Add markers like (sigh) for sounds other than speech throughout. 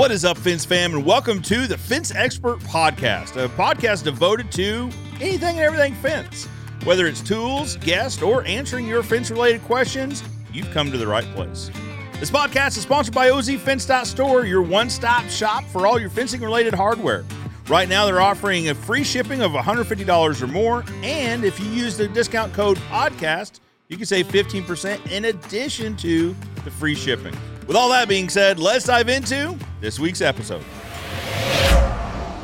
What is up, Fence fam, and welcome to the Fence Expert Podcast, a podcast devoted to anything and everything fence. Whether it's tools, guests, or answering your fence related questions, you've come to the right place. This podcast is sponsored by ozfence.store, your one stop shop for all your fencing related hardware. Right now, they're offering a free shipping of $150 or more, and if you use the discount code PODCAST, you can save 15% in addition to the free shipping. With all that being said, let's dive into this week's episode.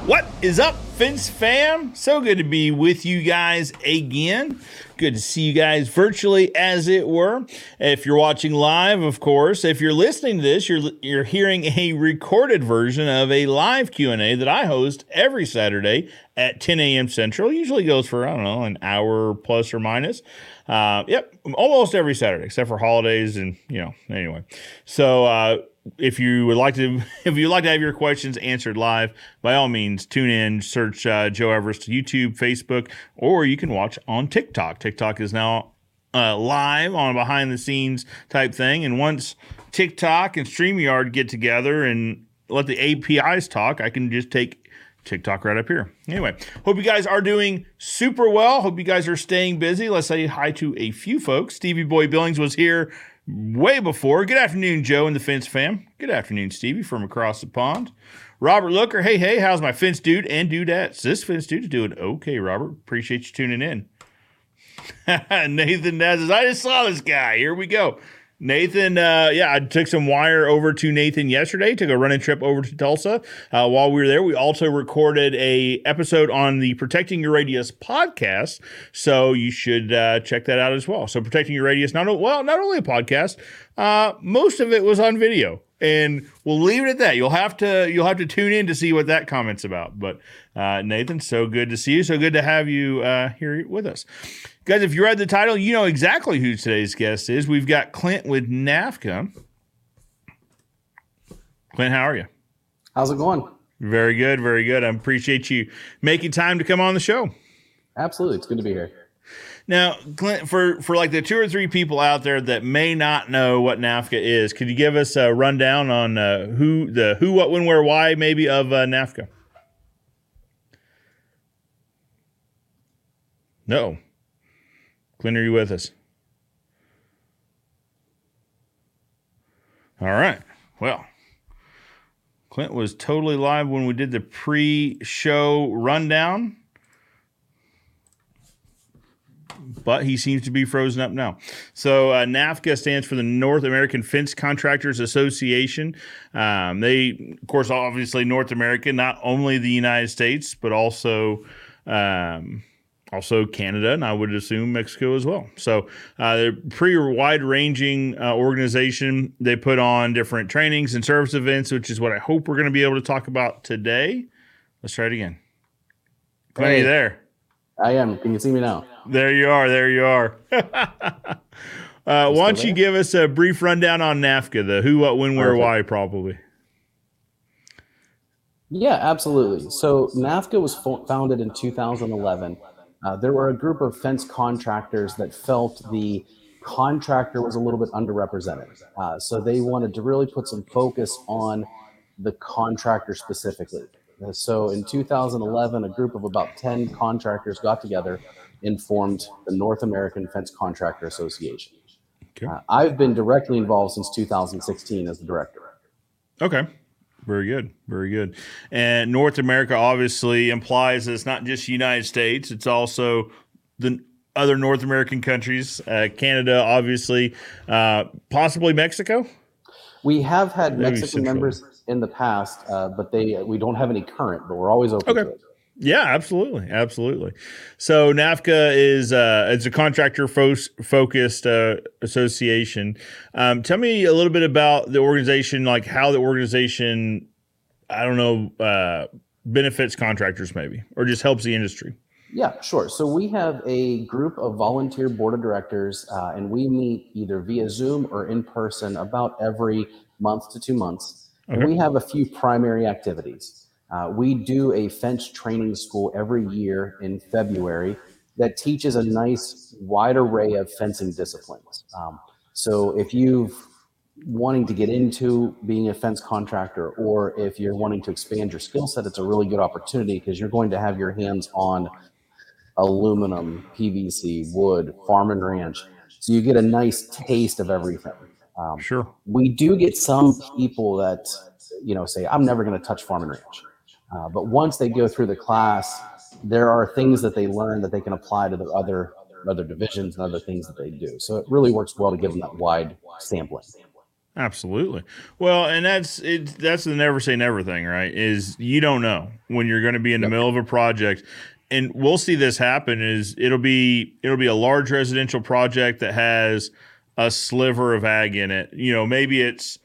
What is up, Fence fam? So good to be with you guys again. Good to see you guys virtually, as it were. If you're watching live, of course. If you're listening to this, you're you're hearing a recorded version of a live Q and A that I host every Saturday at 10 a.m. Central. Usually goes for I don't know an hour plus or minus. Uh, yep, almost every Saturday except for holidays and you know anyway. So uh, if you would like to (laughs) if you'd like to have your questions answered live, by all means tune in, search uh, Joe Everest YouTube, Facebook, or you can watch on TikTok. TikTok is now uh, live on a behind the scenes type thing, and once TikTok and StreamYard get together and let the APIs talk, I can just take TikTok right up here. Anyway, hope you guys are doing super well. Hope you guys are staying busy. Let's say hi to a few folks. Stevie Boy Billings was here way before. Good afternoon, Joe and the Fence fam. Good afternoon, Stevie from across the pond. Robert Looker, hey, hey, how's my fence dude and dudettes? This fence dude is doing okay, Robert. Appreciate you tuning in. (laughs) Nathan Naz I just saw this guy. Here we go. Nathan, uh, yeah, I took some wire over to Nathan yesterday. Took a running trip over to Tulsa. Uh, while we were there, we also recorded a episode on the Protecting Your Radius podcast. So you should uh, check that out as well. So Protecting Your Radius, not well, not only a podcast, uh, most of it was on video and we'll leave it at that. You'll have to you'll have to tune in to see what that comment's about. But uh, Nathan, so good to see you. So good to have you uh, here with us, guys. If you read the title, you know exactly who today's guest is. We've got Clint with NAFCA. Clint, how are you? How's it going? Very good, very good. I appreciate you making time to come on the show. Absolutely, it's good to be here. Now, Clint, for for like the two or three people out there that may not know what NAFCA is, could you give us a rundown on uh, who the who, what, when, where, why, maybe of uh, NAFCA? No, Clint, are you with us? All right. Well, Clint was totally live when we did the pre-show rundown but he seems to be frozen up now. So uh, NAFCA stands for the North American Fence Contractors Association. Um, they, of course, obviously North America, not only the United States, but also. Um, also Canada, and I would assume Mexico as well. So uh, they're pretty wide-ranging uh, organization. They put on different trainings and service events, which is what I hope we're going to be able to talk about today. Let's try it again. Glad hey, there. I am. Can you see me now? There you are. There you are. (laughs) uh, why don't you give us a brief rundown on NAFCA, the who, what, when, where, why, probably? Yeah, absolutely. So NAFCA was fo- founded in 2011. Uh, there were a group of fence contractors that felt the contractor was a little bit underrepresented. Uh, so they wanted to really put some focus on the contractor specifically. Uh, so in 2011, a group of about 10 contractors got together and formed the North American Fence Contractor Association. Okay. Uh, I've been directly involved since 2016 as the director. Okay. Very good. Very good. And North America obviously implies it's not just the United States, it's also the other North American countries, uh, Canada, obviously, uh, possibly Mexico. We have had Maybe Mexican Central. members in the past, uh, but they we don't have any current, but we're always open okay. to it. Yeah, absolutely, absolutely. So NAFCA is uh, it's a contractor fo- focused uh, association. Um, tell me a little bit about the organization, like how the organization, I don't know, uh, benefits contractors maybe, or just helps the industry. Yeah, sure. So we have a group of volunteer board of directors, uh, and we meet either via Zoom or in person about every month to two months. Okay. We have a few primary activities. Uh, we do a fence training school every year in February that teaches a nice wide array of fencing disciplines. Um, so if you've wanting to get into being a fence contractor or if you're wanting to expand your skill set, it's a really good opportunity because you're going to have your hands on aluminum, PVC, wood, farm and ranch. So you get a nice taste of everything. Um, sure. We do get some people that, you know, say, I'm never going to touch farm and ranch. Uh, but once they go through the class, there are things that they learn that they can apply to their other other divisions and other things that they do. So it really works well to give them that wide sampling. Absolutely. Well, and that's it. That's the never say never thing, right? Is you don't know when you're going to be in the yep. middle of a project, and we'll see this happen. Is it'll be it'll be a large residential project that has a sliver of ag in it. You know, maybe it's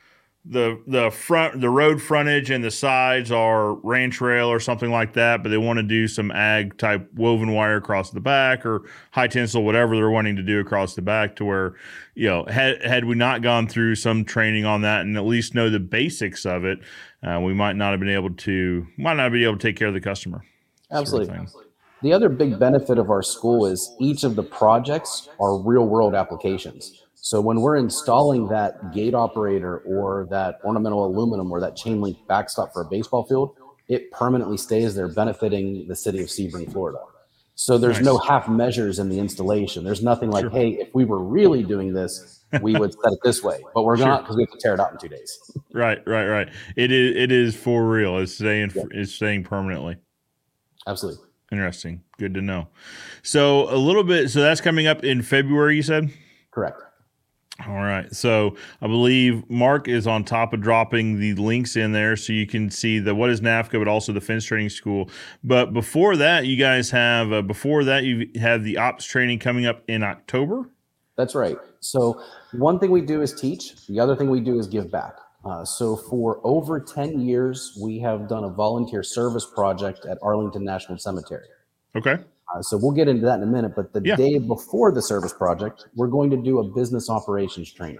the the front the road frontage and the sides are ranch rail or something like that, but they want to do some ag type woven wire across the back or high tensile whatever they're wanting to do across the back to where you know had had we not gone through some training on that and at least know the basics of it, uh, we might not have been able to might not be able to take care of the customer. Absolutely. Sort of the other big benefit of our school is each of the projects are real world applications. So when we're installing that gate operator or that ornamental aluminum or that chain link backstop for a baseball field, it permanently stays there benefiting the city of Sebring, Florida. So there's nice. no half measures in the installation. There's nothing like, sure. hey, if we were really doing this, we would set it this way, but we're sure. not because we have to tear it out in two days. right, right, right. It is it is for real. It's staying yeah. it's staying permanently. Absolutely. Interesting. Good to know. So a little bit. So that's coming up in February. You said. Correct. All right. So I believe Mark is on top of dropping the links in there so you can see the what is NAFCA, but also the fence training school. But before that, you guys have uh, before that you have the ops training coming up in October. That's right. So one thing we do is teach. The other thing we do is give back. Uh, so for over 10 years, we have done a volunteer service project at Arlington National Cemetery. Okay. Uh, so we'll get into that in a minute. But the yeah. day before the service project, we're going to do a business operations training.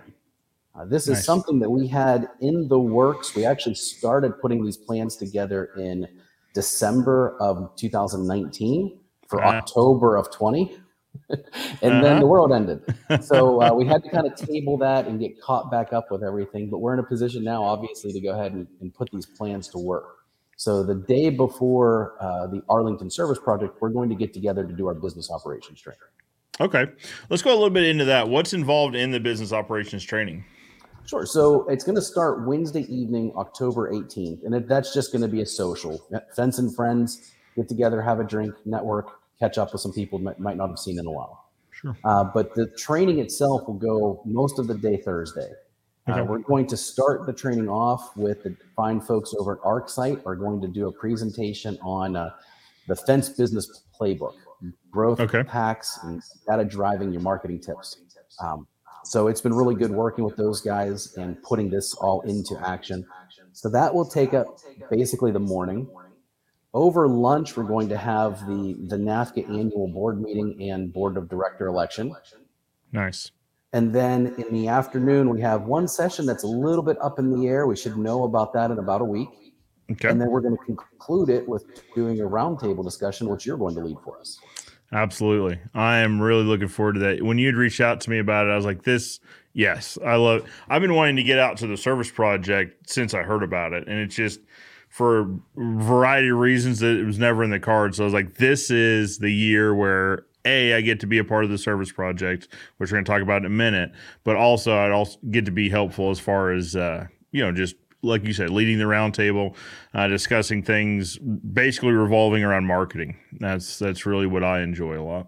Uh, this is something that we had in the works. We actually started putting these plans together in December of 2019 for uh-huh. October of 20. (laughs) and uh-huh. then the world ended. (laughs) So uh, we had to kind of table that and get caught back up with everything. But we're in a position now, obviously, to go ahead and, and put these plans to work. So the day before uh, the Arlington Service Project, we're going to get together to do our business operations training. Okay, let's go a little bit into that. What's involved in the business operations training? Sure. So it's going to start Wednesday evening, October 18th, and it, that's just going to be a social. Fence and friends get together, have a drink, network, catch up with some people might, might not have seen in a while. Sure. Uh, but the training itself will go most of the day Thursday. Okay. Uh, we're going to start the training off with the fine folks over at ArcSite are going to do a presentation on uh, the fence business playbook, growth okay. hacks, and data driving your marketing tips. Um, so it's been really good working with those guys and putting this all into action. So that will take up basically the morning. Over lunch, we're going to have the the NAFCA annual board meeting and board of director election. Nice. And then in the afternoon, we have one session that's a little bit up in the air. We should know about that in about a week. Okay. And then we're going to conclude it with doing a roundtable discussion, which you're going to lead for us. Absolutely. I am really looking forward to that. When you'd reached out to me about it, I was like, this, yes, I love I've been wanting to get out to the service project since I heard about it. And it's just for a variety of reasons that it was never in the cards. So I was like, this is the year where a I get to be a part of the service project, which we're going to talk about in a minute, but also I'd also get to be helpful as far as uh, you know just like you said, leading the roundtable, uh, discussing things basically revolving around marketing. That's that's really what I enjoy a lot.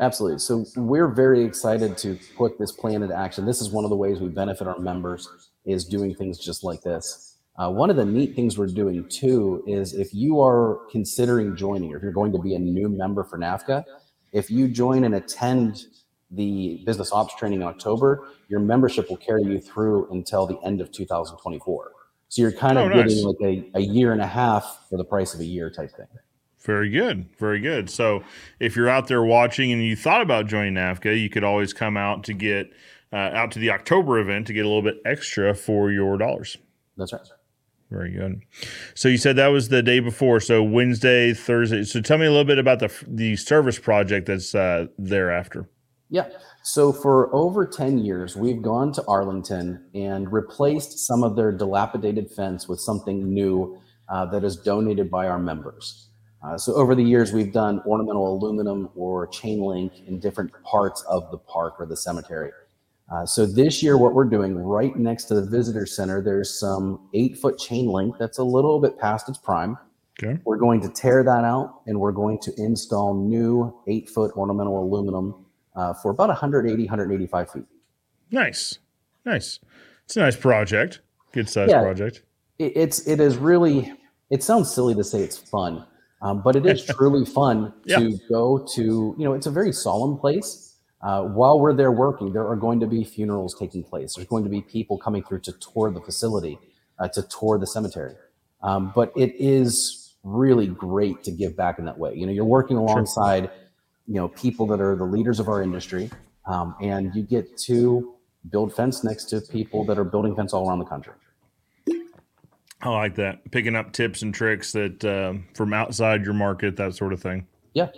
Absolutely. So we're very excited to put this plan into action. This is one of the ways we benefit our members is doing things just like this. Uh, one of the neat things we're doing too is if you are considering joining, or if you're going to be a new member for NAFCA, if you join and attend the business ops training in October, your membership will carry you through until the end of 2024. So you're kind of oh, nice. getting like a, a year and a half for the price of a year type thing. Very good. Very good. So if you're out there watching and you thought about joining NAFCA, you could always come out to get uh, out to the October event to get a little bit extra for your dollars. That's right. Very good. So you said that was the day before. So Wednesday, Thursday. So tell me a little bit about the the service project that's uh, thereafter. Yeah. So for over 10 years, we've gone to Arlington and replaced some of their dilapidated fence with something new uh, that is donated by our members. Uh, so over the years, we've done ornamental aluminum or chain link in different parts of the park or the cemetery. Uh, so this year, what we're doing right next to the visitor center, there's some eight foot chain link that's a little bit past its prime. Okay. We're going to tear that out and we're going to install new eight foot ornamental aluminum uh, for about 180, 185 feet. Nice. Nice. It's a nice project. Good size Yeah. project. It, it's, it is really, it sounds silly to say it's fun, um, but it is (laughs) truly fun Yeah. to go to, you know, it's a very solemn place. Uh, while we're there working, there are going to be funerals taking place. There's going to be people coming through to tour the facility, uh, to tour the cemetery. Um, but it is really great to give back in that way. You know, you're working alongside, you know, people that are the leaders of our industry, um, and you get to build fence next to people that are building fence all around the country. I like that. Picking up tips and tricks that uh, from outside your market, that sort of thing. Yeah.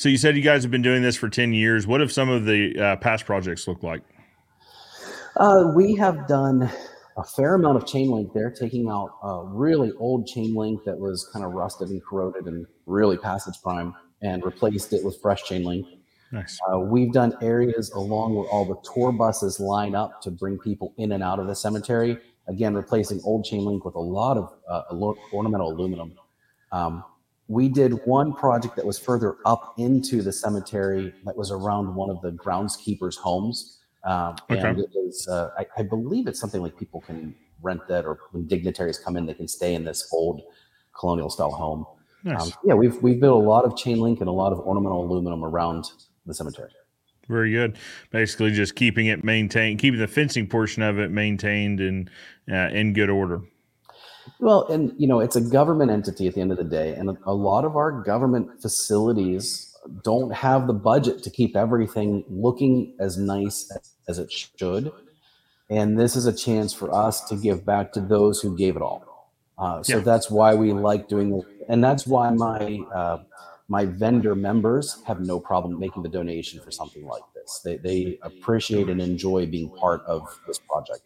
So you said you guys have been doing this for 10 years. What have some of the uh, past projects looked like? Uh, we have done a fair amount of chain link there, taking out a really old chain link that was kind of rusted and corroded and really past its prime and replaced it with fresh chain link. Nice. Uh, we've done areas along where all the tour buses line up to bring people in and out of the cemetery. Again, replacing old chain link with a lot of uh, ornamental aluminum. Um, we did one project that was further up into the cemetery that was around one of the groundskeepers' homes. Um, and Okay. it was, uh, I, I believe it's something like people can rent that, or when dignitaries come in, they can stay in this old colonial style home. Nice. Um, yeah, we've we've built a lot of chain link and a lot of ornamental aluminum around the cemetery. Very good. Basically, just keeping it maintained, keeping the fencing portion of it maintained and uh, in good order. Well, and you know, it's a government entity at the end of the day, and a lot of our government facilities don't have the budget to keep everything looking as nice as, as it should. And this is a chance for us to give back to those who gave it all. Uh, so Yeah. that's why we like doing it, and that's why my uh, my vendor members have no problem making the donation for something like this. They they appreciate and enjoy being part of this project.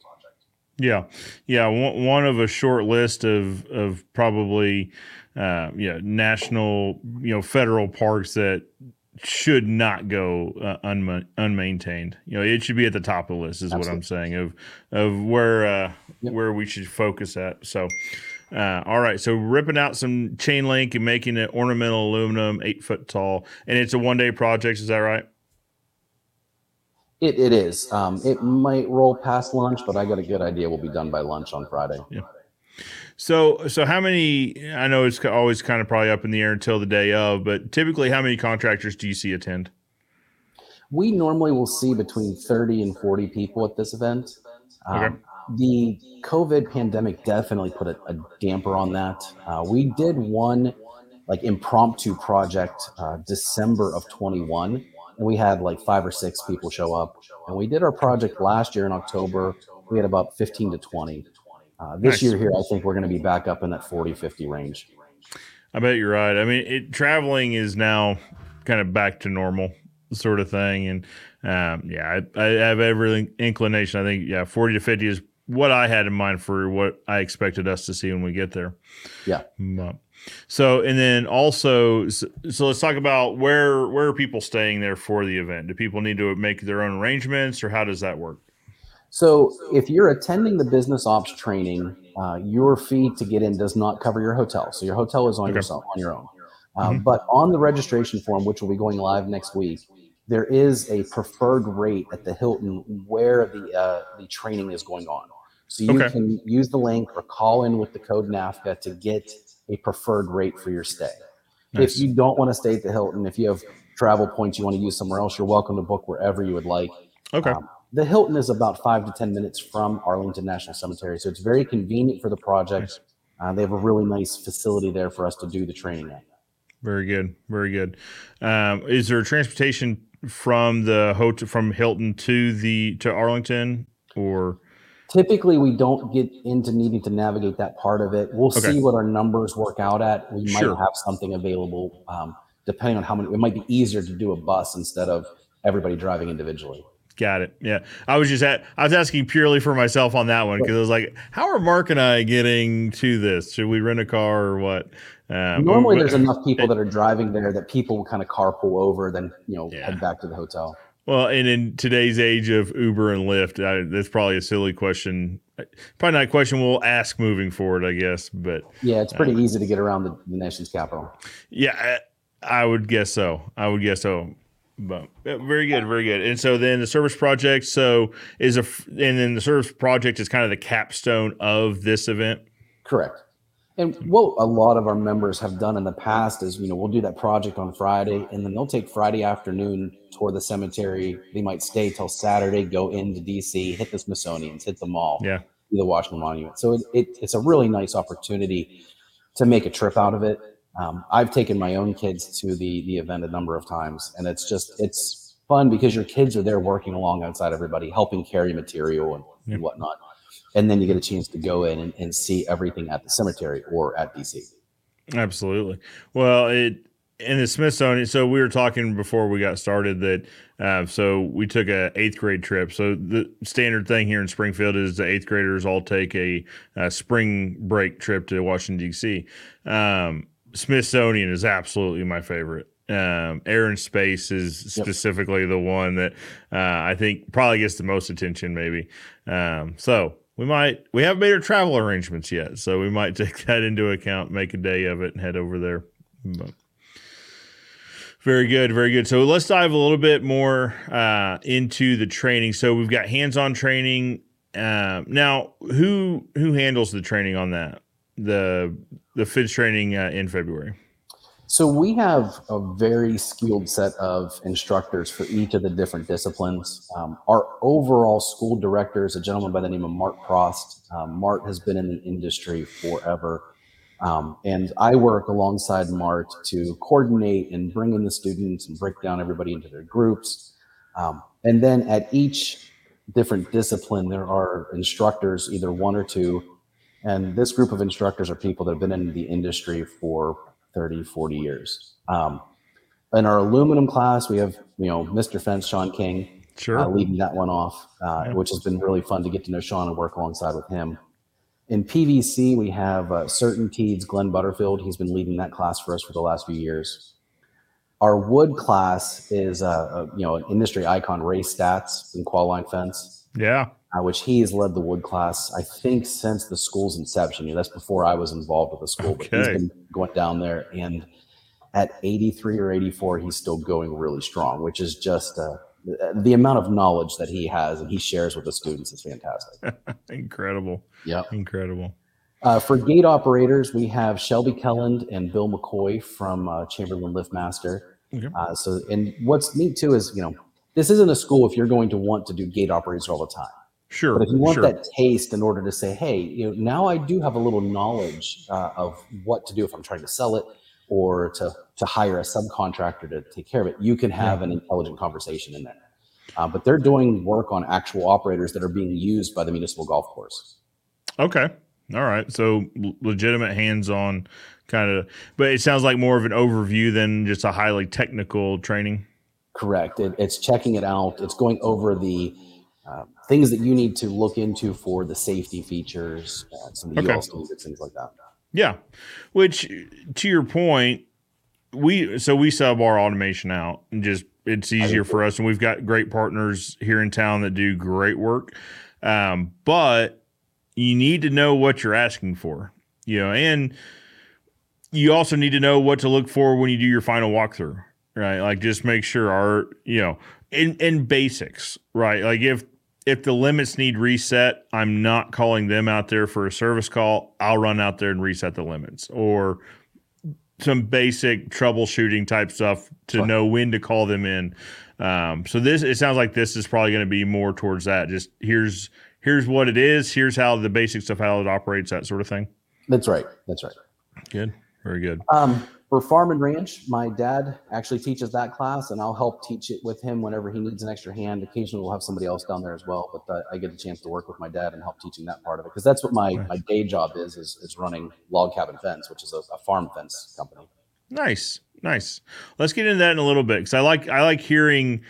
Yeah, yeah. One, one of a short list of of probably uh, yeah national you know federal parks that should not go uh, unma- unmaintained. You know, it should be at the top of the list. Is what I'm saying of of where uh, Yep. where we should focus at. So. Uh, all right, so ripping out some chain link and making it ornamental aluminum, eight foot tall, and it's a one day project. Is that right? It, it is. Um, it might roll past lunch, but I got a good idea we'll be done by lunch on Friday. Yeah. So, so how many? I know it's always kind of probably up in the air until the day of, but typically, how many contractors do you see attend? We normally will see between 30 and 40 people at this event. Um, Okay. The COVID pandemic definitely put a, a damper on that. Uh, we did one like impromptu project uh, December of 21, and we had like five or six people show up. And we did our project last year in October. We had about 15 to 20. Uh, this Nice. year here, I think we're going to be back up in that 40, 50 range. I bet you're right. I mean, it, traveling is now kind of back to normal sort of thing, and um, yeah, I, I have every inclination. I think yeah, forty to fifty is what I had in mind for what I expected us to see when we get there. Yeah. Mm, So, and then also, so, so let's talk about where where are people staying there for the event? Do people need to make their own arrangements, or how does that work? So, if you're attending the business ops training, uh, your fee to get in does not cover your hotel. So, your hotel is on Okay. yourself on your own. Uh, Mhm. But on the registration form, which will be going live next week, there is a preferred rate at the Hilton where the uh, the training is going on. So you Okay. can use the link or call in with the code NAFCA to get a preferred rate for your stay. Nice. If you don't want to stay at the Hilton, if you have travel points you want to use somewhere else, you're welcome to book wherever you would like. Okay. Um, the Hilton is about five to 10 minutes from Arlington National Cemetery. So it's very convenient for the project. Uh, they have a really nice facility there for us to do the training at. Very good, very good. Um, is there transportation from the hotel from Hilton to the to Arlington, or Typically, we don't get into needing to navigate that part of it. We'll Okay. see what our numbers work out at. We might Sure. have something available um, depending on how many. It might be easier to do a bus instead of everybody driving individually. Got it. Yeah, I was just at. I was asking purely for myself on that one because I was like, "How are Mark and I getting to this? Should we rent a car or what?" Um, Normally, there's (laughs) enough people that are driving there that people will kind of carpool over, then you know yeah. head back to the hotel. Well, and in today's age of Uber and Lyft, I, that's probably a silly question. Probably not a question we'll ask moving forward, I guess. But yeah, it's pretty uh, easy to get around the, the nation's capital. Yeah, I, I, would guess so. I would guess so. But yeah, very good, very good. And so then the service project, so is a, and then the service project is kind of the capstone of this event. Correct. And what a lot of our members have done in the past is, you know, we'll do that project on Friday and then they'll take Friday afternoon, tour the cemetery. They might stay till Saturday, go into DC, hit the Smithsonian's, hit the mall, yeah, do the Washington Monument. So it, it, it's a really nice opportunity to make a trip out of it. Um, I've taken my own kids to the the event a number of times, and it's just it's fun because your kids are there working along outside everybody, helping carry material and, yeah. and whatnot and then you get a chance to go in and, and see everything at the cemetery or at DC. Absolutely. Well, it in the Smithsonian. So we were talking before we got started that uh, so we took a eighth grade trip. So the standard thing here in Springfield is the eighth graders all take a, a spring break trip to Washington D.C. Um, Smithsonian is absolutely my favorite. Um, Air and Space is specifically yep. the one that uh, I think probably gets the most attention, maybe. Um, so we might we haven't made our travel arrangements yet, so we might (laughs) take that into account, make a day of it, and head over there. But very good, very good. So let's dive a little bit more uh, into the training. So we've got hands-on training. Uh, now, who who handles the training on that? The the FIDS training uh, in February. So we have a very skilled set of instructors for each of the different disciplines. Um, our overall school director is a gentleman by the name of Mark Prost. Um, Mark has been in the industry forever. Um, and I work alongside Mark to coordinate and bring in the students and break down everybody into their groups. Um, and then at each different discipline, there are instructors, either one or two. And this group of instructors are people that have been in the industry for 30, 40 years. Um, in our aluminum class, we have, you know, Mr. Fence, Sean King, sure. uh, leading that one off, uh, which has been really fun to get to know Sean and work alongside with him. In PVC, we have uh, CertainTeed's Glenn Butterfield. He's been leading that class for us for the last few years. Our wood class is, uh, a, you know, an industry icon, Ray Stats in Qualline Fence. Yeah uh, which he has led the wood class, I think, since the school's inception. You know, that's before I was involved with the school, okay. but he's been going down there. And at 83 or 84, he's still going really strong, which is just uh, the amount of knowledge that he has and he shares with the students is fantastic. (laughs) Incredible. Yeah. Incredible. Uh, for gate operators, we have Shelby Kelland and Bill McCoy from uh, Chamberlain Liftmaster. Okay. Uh, so, and what's neat too is, you know, this isn't a school if you're going to want to do gate operators all the time. Sure. But if you want sure. that taste in order to say, hey, you know, now I do have a little knowledge uh, of what to do if I'm trying to sell it or to to hire a subcontractor to take care of it, you can have an intelligent conversation in there. Uh, but they're doing work on actual operators that are being used by the municipal golf course. Okay. All right. So legitimate hands-on kind of, but it sounds like more of an overview than just a highly technical training. Correct. It, it's checking it out. It's going over the uh, things that you need to look into for the safety features, uh, some of the okay. UL standards, things like that. Yeah, which to your point, we so we sub our automation out and just it's easier for us, and we've got great partners here in town that do great work. Um, but you need to know what you're asking for, you know, and you also need to know what to look for when you do your final walkthrough, right? Like just make sure our, you know, in in basics, right? Like if if the limits need reset, I'm not calling them out there for a service call. I'll run out there and reset the limits or some basic troubleshooting type stuff to know when to call them in. Um, so this it sounds like this is probably going to be more towards that. Just here's here's what it is. Here's how the basic stuff how it operates, that sort of thing. That's right. That's right. Good. Very good. Um, for farm and ranch, my dad actually teaches that class, and I'll help teach it with him whenever he needs an extra hand. Occasionally, we'll have somebody else down there as well, but uh, I get a chance to work with my dad and help teaching that part of it because that's what my, my day job is, is is running Log Cabin Fence, which is a, a farm fence company. Nice, nice. Let's get into that in a little bit because I like I like hearing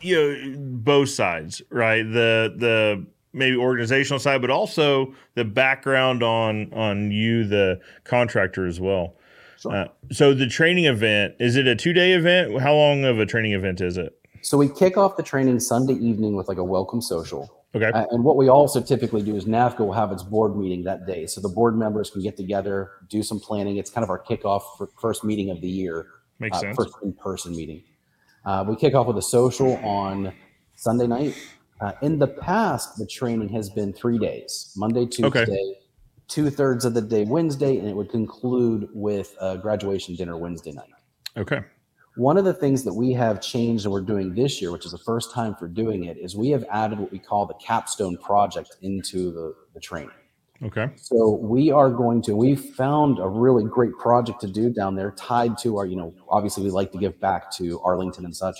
you know both sides, right? The the maybe organizational side, but also the background on on you, the contractor as well. Sure. Uh, so the training event is it a two day event? How long of a training event is it? So we kick off the training Sunday evening with like a welcome social. Okay. Uh, and what we also typically do is NAFCA will have its board meeting that day, so the board members can get together, do some planning. It's kind of our kickoff for first meeting of the year. Makes uh, sense. First in person meeting. Uh, we kick off with a social on Sunday night. Uh, in the past, the training has been three days: Monday, Tuesday, okay. Two thirds of the day Wednesday, and it would conclude with a graduation dinner Wednesday night. Okay. One of the things that we have changed and we're doing this year, which is the first time for doing it, is we have added what we call the capstone project into the, the training. Okay. So we are going to, we found a really great project to do down there tied to our, you know, obviously we like to give back to Arlington and such.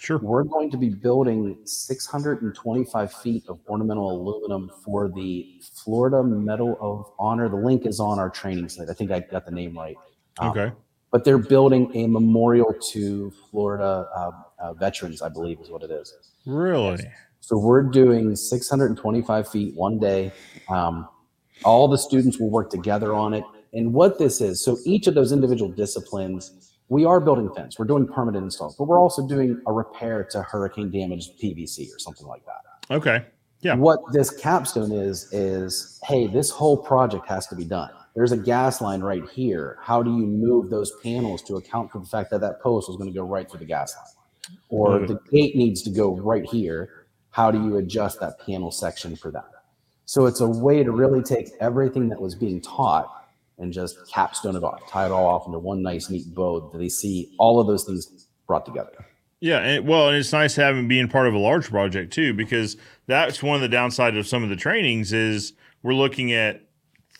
Sure. We're going to be building 625 feet of ornamental aluminum for the Florida Medal of Honor. The link is on our training site. I think I got the name right. Um, okay but they're building a memorial to Florida uh, uh, veterans, I believe is what it is. Really? So we're doing 625 feet one day. Um, all the students will work together on it. And what this is, so each of those individual disciplines, we are building fence, we're doing permanent installs, but we're also doing a repair to hurricane damaged PVC or something like that. Okay. Yeah. What this capstone is, is hey, this whole project has to be done there's a gas line right here. How do you move those panels to account for the fact that that post is going to go right through the gas line? Or the gate needs to go right here. How do you adjust that panel section for that? So it's a way to really take everything that was being taught and just capstone it off, tie it all off into one nice, neat bow that they see all of those things brought together. Yeah, and well, and it's nice having being part of a large project too, because that's one of the downsides of some of the trainings is we're looking at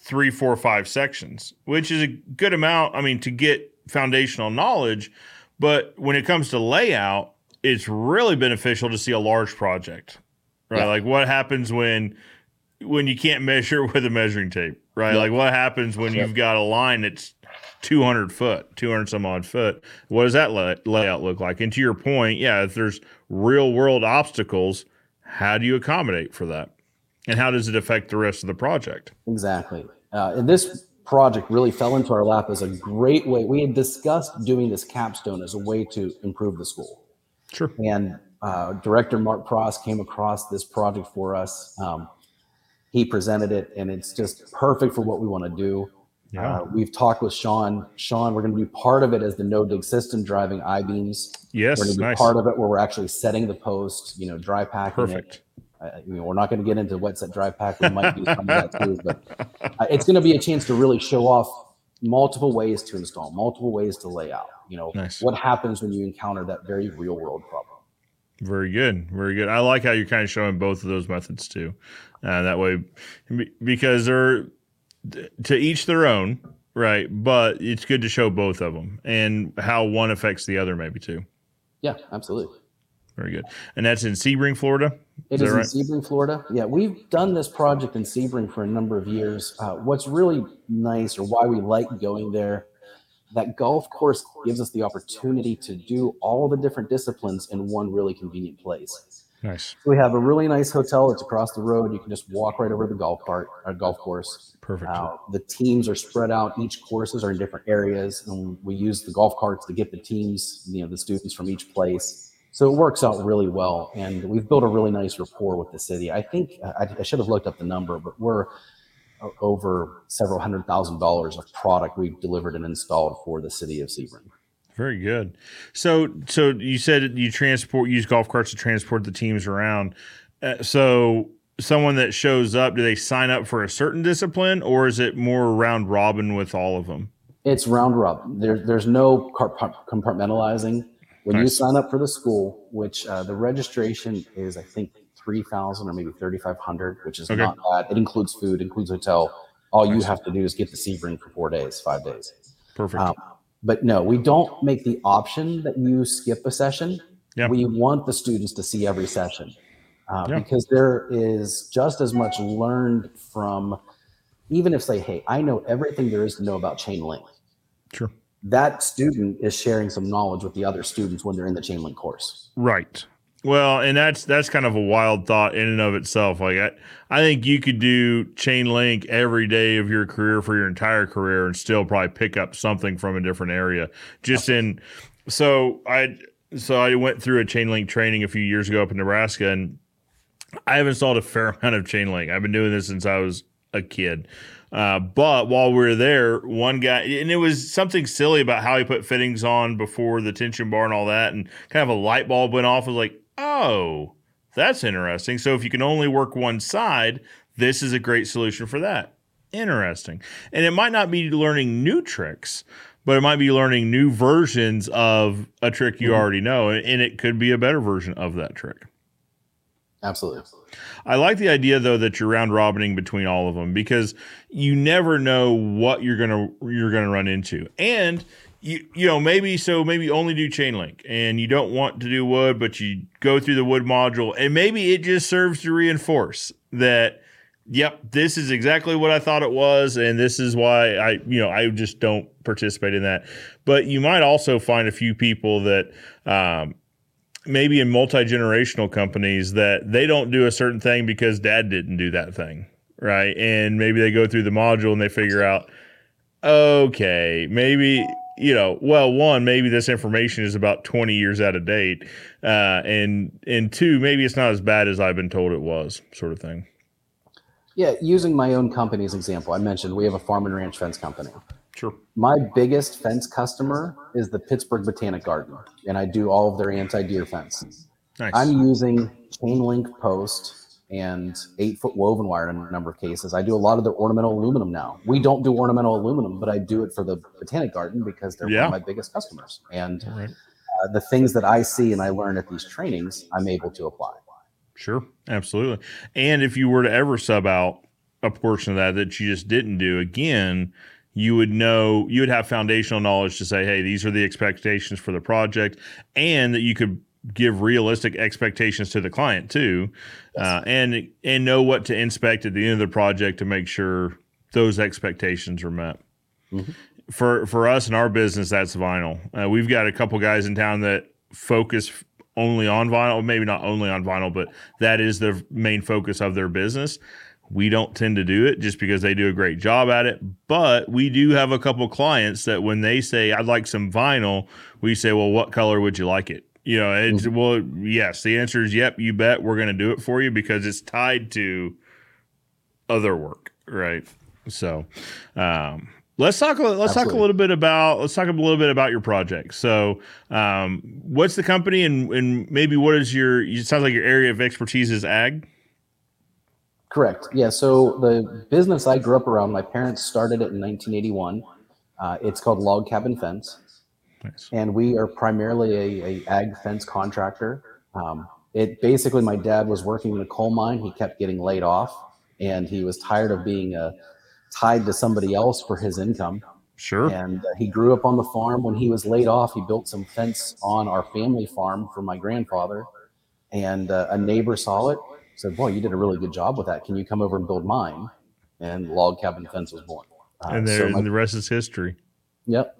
three, four, five sections, which is a good amount. I mean, to get foundational knowledge, but when it comes to layout, it's really beneficial to see a large project, right? Yeah. Like what happens when when you can't measure (laughs) with a measuring tape, right? Yeah. Like what happens when you've got a line that's 200 foot, 200 some odd foot. What does that lay- layout look like? And to your point, yeah, if there's real world obstacles, how do you accommodate for that? And how does it affect the rest of the project? Exactly. Uh, and this project really fell into our lap as a great way. We had discussed doing this capstone as a way to improve the school. Sure. And uh, Director Mark Pross came across this project for us. Um, he presented it, and it's just perfect for what we want to do. Yeah. Uh, we've talked with Sean. Sean, we're going to do part of it as the no dig system driving I beams. Yes, we're going to do nice. part of it where we're actually setting the post, you know, dry packing Perfect. it. Uh, you know, we're not going to get into wet set dry pack. We might do some of that too, but uh, it's going to be a chance to really show off multiple ways to install, multiple ways to lay out. You know, nice. what happens when you encounter that very real world problem. Very good, very good. I like how you're kind of showing both of those methods too. Uh, that way, because they're to each their own, right? But it's good to show both of them and how one affects the other, maybe too. Yeah, absolutely. Very good. And that's in Sebring, Florida? Is it is right? in Sebring, Florida. Yeah, we've done this project in Sebring for a number of years. Uh, what's really nice, or why we like going there, that golf course gives us the opportunity to do all the different disciplines in one really convenient place. Nice. We have a really nice hotel that's across the road. You can just walk right over the golf cart, or uh, golf course. Perfect. Uh, the teams are spread out. Each courses are in different areas, and we use the golf carts to get the teams, you know, the students from each place so it works out really well, and we've built a really nice rapport with the city. I think I, I should have looked up the number, but we're over several hundred thousand dollars of product we've delivered and installed for the city of Sebring. Very good. So, so you said you transport use golf carts to transport the teams around. Uh, so, someone that shows up, do they sign up for a certain discipline, or is it more round robin with all of them? It's round robin. There, there's no compartmentalizing. When nice. you sign up for the school, which uh, the registration is, I think, three thousand or maybe thirty five hundred, which is okay. not bad. It includes food, includes hotel. All nice. you have to do is get the Sebring for four days, five days. Perfect. Um, but no, we don't make the option that you skip a session. Yeah. We want the students to see every session uh, yeah. because there is just as much learned from, even if say, hey, I know everything there is to know about chain link. Sure that student is sharing some knowledge with the other students when they're in the chain link course. Right. Well, and that's that's kind of a wild thought in and of itself. Like I, I think you could do chain link every day of your career for your entire career and still probably pick up something from a different area. Just in so I so I went through a chain link training a few years ago up in Nebraska and I have installed a fair (laughs) amount of chain link. I've been doing this since I was a kid. Uh, but while we were there, one guy, and it was something silly about how he put fittings on before the tension bar and all that, and kind of a light bulb went off. I was like, oh, that's interesting. So if you can only work one side, this is a great solution for that. Interesting. And it might not be learning new tricks, but it might be learning new versions of a trick you mm-hmm. already know, and it could be a better version of that trick. Absolutely. I like the idea though that you're round robining between all of them because you never know what you're gonna you're gonna run into, and you you know maybe so maybe only do chain link and you don't want to do wood, but you go through the wood module, and maybe it just serves to reinforce that. Yep, this is exactly what I thought it was, and this is why I, you know, I just don't participate in that. But you might also find a few people that um, maybe in multi generational companies that they don't do a certain thing because dad didn't do that thing, right? And maybe they go through the module and they figure out, okay, maybe you know, well, one, maybe this information is about 20 years out of date. Uh, and, and two, maybe it's not as bad as I've been told it was, sort of thing. Yeah. Using my own company's example, I mentioned we have a farm and ranch fence company. Sure. My biggest fence customer is the Pittsburgh Botanic Garden, and I do all of their anti-deer fence. Nice. I'm using chain link post and eight foot woven wire in a number of cases. I do a lot of their ornamental aluminum now. We don't do ornamental aluminum, but I do it for the Botanic Garden because they're yeah. one of my biggest customers. And right. uh, the things that I see and I learn at these trainings, I'm able to apply. Sure, absolutely. And if you were to ever sub out a portion of that that you just didn't do, again, you would know you would have foundational knowledge to say hey these are the expectations for the project and that you could give realistic expectations to the client too uh, and and know what to inspect at the end of the project to make sure those expectations are met mm-hmm. for for us in our business that's vinyl uh, we've got a couple guys in town that focus only on vinyl maybe not only on vinyl but that is the main focus of their business we don't tend to do it just because they do a great job at it. But we do have a couple clients that when they say, I'd like some vinyl, we say, Well, what color would you like it? You know, it's, mm-hmm. well, yes, the answer is yep, you bet we're going to do it for you because it's tied to other work, right? So, um, let's talk. Let's Absolutely. talk a little bit about. Let's talk a little bit about your project. So, um, what's the company, and and maybe what is your? It sounds like your area of expertise is ag. Correct. Yeah. So the business I grew up around, my parents started it in 1981. Uh, it's called Log Cabin Fence, nice. and we are primarily a, a ag fence contractor. Um, it basically, my dad was working in a coal mine. He kept getting laid off, and he was tired of being uh, tied to somebody else for his income. Sure. And uh, he grew up on the farm. When he was laid off, he built some fence on our family farm for my grandfather, and uh, a neighbor saw it said, "Boy, you did a really good job with that. Can you come over and build mine?" And log cabin fence was born. Uh, and there, so my, the rest is history. Yep.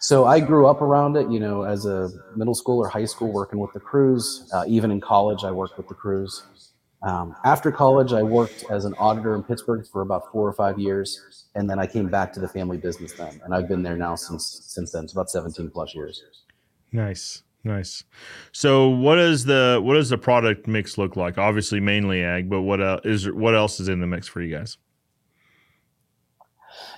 So I grew up around it. You know, as a middle school or high school, working with the crews. Uh, even in college, I worked with the crews. Um, after college, I worked as an auditor in Pittsburgh for about four or five years, and then I came back to the family business then, and I've been there now since since then. It's about seventeen plus years. Nice. Nice. So, what is the what does the product mix look like? Obviously, mainly ag, but what uh, is what else is in the mix for you guys?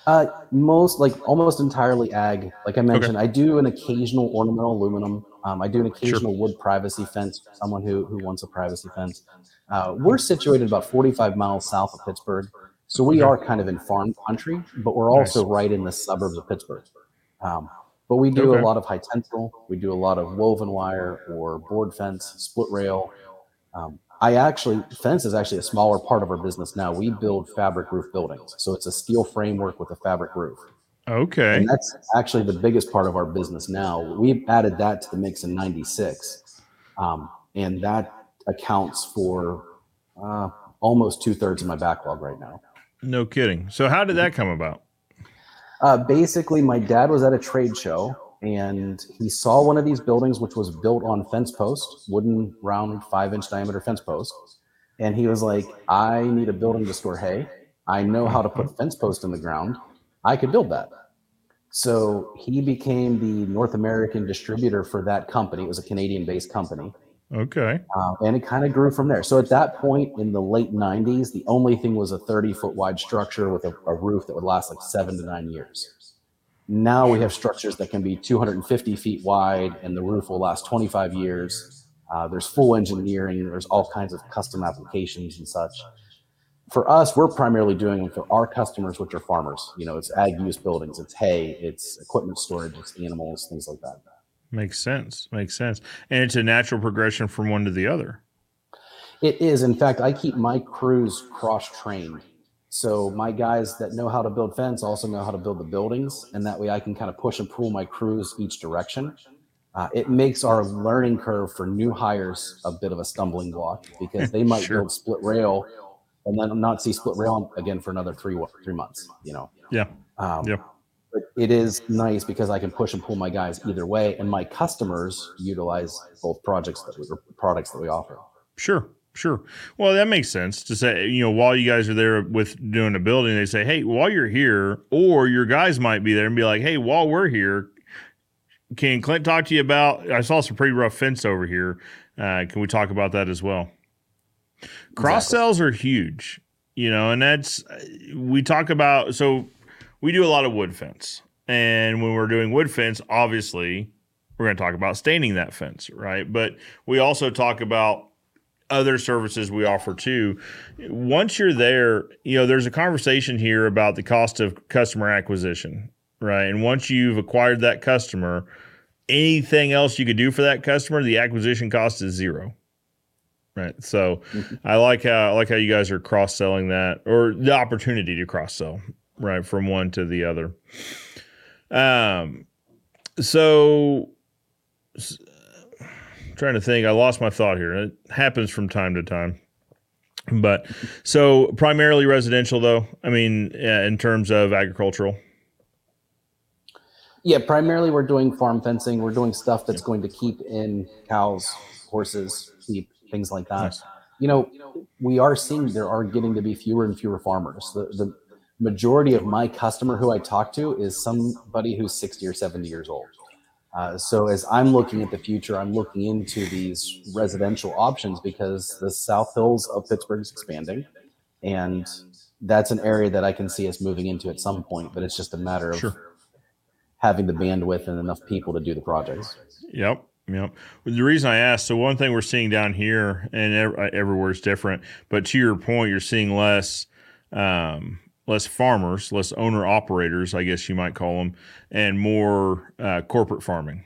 Uh, most like almost entirely ag. Like I mentioned, okay. I do an occasional ornamental aluminum. Um, I do an occasional sure. wood privacy fence for someone who who wants a privacy fence. Uh, we're situated about 45 miles south of Pittsburgh, so we okay. are kind of in farm country, but we're also nice. right in the suburbs of Pittsburgh. Um, but we do okay. a lot of high tensile. We do a lot of woven wire or board fence, split rail. Um, I actually fence is actually a smaller part of our business now. We build fabric roof buildings, so it's a steel framework with a fabric roof. Okay, and that's actually the biggest part of our business now. We've added that to the mix in '96, um, and that accounts for uh, almost two thirds of my backlog right now. No kidding. So how did that come about? Uh, basically, my dad was at a trade show and he saw one of these buildings, which was built on fence posts, wooden, round, five inch diameter fence posts. And he was like, I need a building to store hay. I know how to put fence posts in the ground. I could build that. So he became the North American distributor for that company. It was a Canadian based company. Okay. Uh, and it kind of grew from there. So at that point in the late 90s, the only thing was a 30 foot wide structure with a, a roof that would last like seven to nine years. Now we have structures that can be 250 feet wide and the roof will last 25 years. Uh, there's full engineering, there's all kinds of custom applications and such. For us, we're primarily doing it for our customers, which are farmers. You know, it's ag use buildings, it's hay, it's equipment storage, it's animals, things like that. Makes sense. Makes sense. And it's a natural progression from one to the other. It is. In fact, I keep my crews cross trained. So my guys that know how to build fence also know how to build the buildings, and that way I can kind of push and pull my crews each direction. Uh, it makes our learning curve for new hires a bit of a stumbling block because they (laughs) might sure. build split rail and then not see split rail again for another three three months. You know. Yeah. Um, yeah it is nice because I can push and pull my guys either way, and my customers utilize both projects that we products that we offer. Sure, sure. Well, that makes sense to say. You know, while you guys are there with doing a building, they say, "Hey, while you're here," or your guys might be there and be like, "Hey, while we're here, can Clint talk to you about? I saw some pretty rough fence over here. Uh, can we talk about that as well?" Cross exactly. sells are huge, you know, and that's we talk about so we do a lot of wood fence. And when we're doing wood fence, obviously, we're going to talk about staining that fence, right? But we also talk about other services we offer too. Once you're there, you know, there's a conversation here about the cost of customer acquisition, right? And once you've acquired that customer, anything else you could do for that customer, the acquisition cost is zero. Right. So mm-hmm. I like how I like how you guys are cross selling that or the opportunity to cross sell right from one to the other um so trying to think. I lost my thought here. It happens from time to time. But so primarily residential though? I mean in terms of agricultural? Yeah primarily we're doing farm fencing. We're doing stuff that's going to keep in cows horses sheep things like that. Nice. you know we are seeing there are getting to be fewer and fewer farmers. The, the majority of my customer who I talk to is somebody who's 60 or 70 years old. Uh, so as I'm looking at the future, I'm looking into these residential options because the South Hills of Pittsburgh is expanding, and that's an area that I can see us moving into at some point. But it's just a matter of sure. having the bandwidth and enough people to do the projects. Yep. Yep. The reason I asked, so one thing we're seeing down here, and everywhere is different, but to your point, you're seeing less um, less farmers, less owner operators, I guess you might call them, and more uh, corporate farming,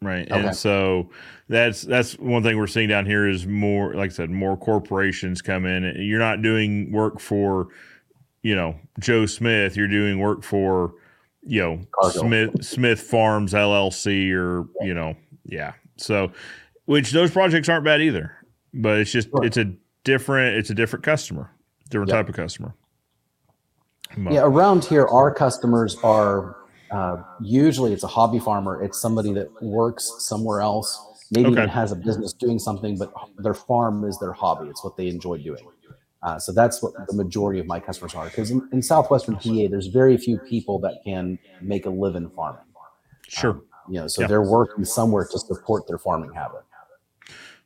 right? Okay. And so that's that's one thing we're seeing down here is more, like I said, more corporations come in. You're not doing work for, you know, Joe Smith. You're doing work for, you know, Cargill. Smith Smith Farms LLC or you know, yeah. So, which those projects aren't bad either, but it's just sure. it's a different it's a different customer, different yep. type of customer. Yeah, around here, our customers are uh, usually it's a hobby farmer. It's somebody that works somewhere else, maybe okay. even has a business doing something, but their farm is their hobby. It's what they enjoy doing. Uh, so that's what the majority of my customers are. Because in, in, southwestern PA, there's very few people that can make a living farming. Sure. Um, you know, so they're working somewhere to support their farming habit.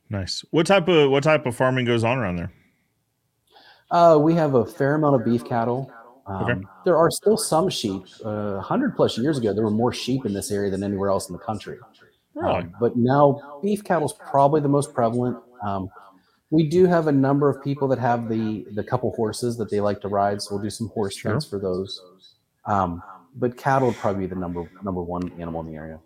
Nice. What type of what type of farming goes on around there? Uh, we have a fair amount of beef cattle. Um, okay. There are still some sheep. Uh, 100 plus years ago, there were more sheep in this area than anywhere else in the country. Really? Um, but now beef cattle is probably the most prevalent. Um, we do have a number of people that have the the couple horses that they like to ride, so we'll do some horse sure. for those. Um, but cattle would probably be the number number one animal in the area.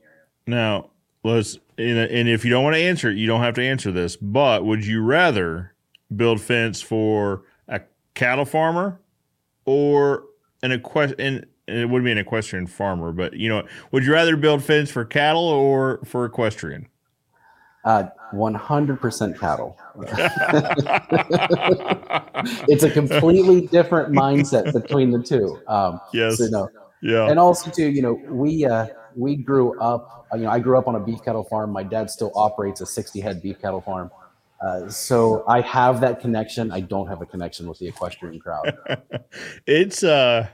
Now, let's and if you don't want to answer it, you don't have to answer this. But would you rather build fence for a cattle farmer or an equestrian it would be an equestrian farmer, but you know, would you rather build fence for cattle or for equestrian? Uh, 100% cattle. (laughs) it's a completely different mindset between the two. Um, yes. So, no. Yeah. And also too, you know, we uh, we grew up. You know, I grew up on a beef cattle farm. My dad still operates a 60 head beef cattle farm. Uh, so I have that connection. I don't have a connection with the equestrian crowd. (laughs) it's uh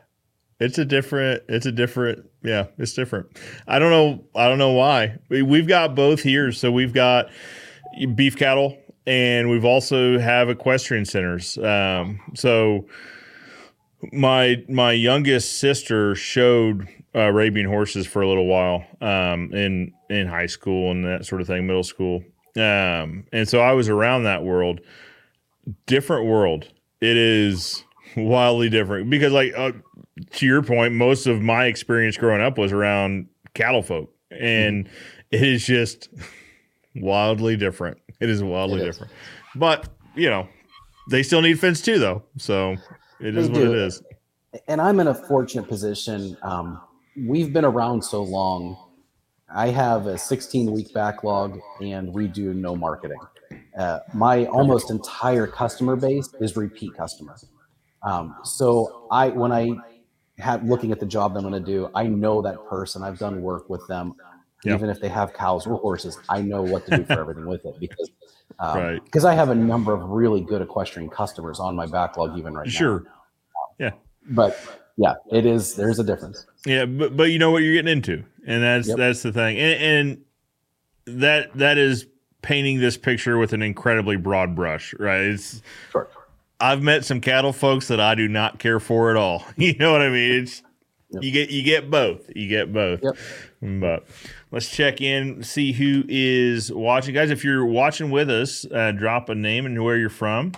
it's a different it's a different yeah, it's different. I don't know I don't know why. We, we've got both here. So we've got beef cattle and we've also have equestrian centers. Um, so my my youngest sister showed uh, Arabian horses for a little while um, in in high school and that sort of thing, middle school, um, and so I was around that world. Different world. It is wildly different because, like, uh, to your point, most of my experience growing up was around cattle folk, and mm-hmm. it is just wildly different. It is wildly it different, but you know, they still need fence too, though. So it they is what it is. And I'm in a fortunate position. Um, we've been around so long. I have a 16 week backlog, and we do no marketing. Uh, my almost entire customer base is repeat customers. Um, so I, when I have looking at the job I'm going to do, I know that person. I've done work with them, yep. even if they have cows or horses. I know what to do for everything with it because um, right. Because I have a number of really good equestrian customers on my backlog even right sure. now. Sure. Yeah. But yeah, it is. There's a difference. Yeah, but but you know what you're getting into, and that's yep. that's the thing, and, and that that is painting this picture with an incredibly broad brush, right? It's sure. I've met some cattle folks that I do not care for at all. (laughs) You know what I mean? It's yep. you get you get both. You get both. Yep. But let's check in, see who is watching, guys. If you're watching with us, uh, drop a name and where you're from.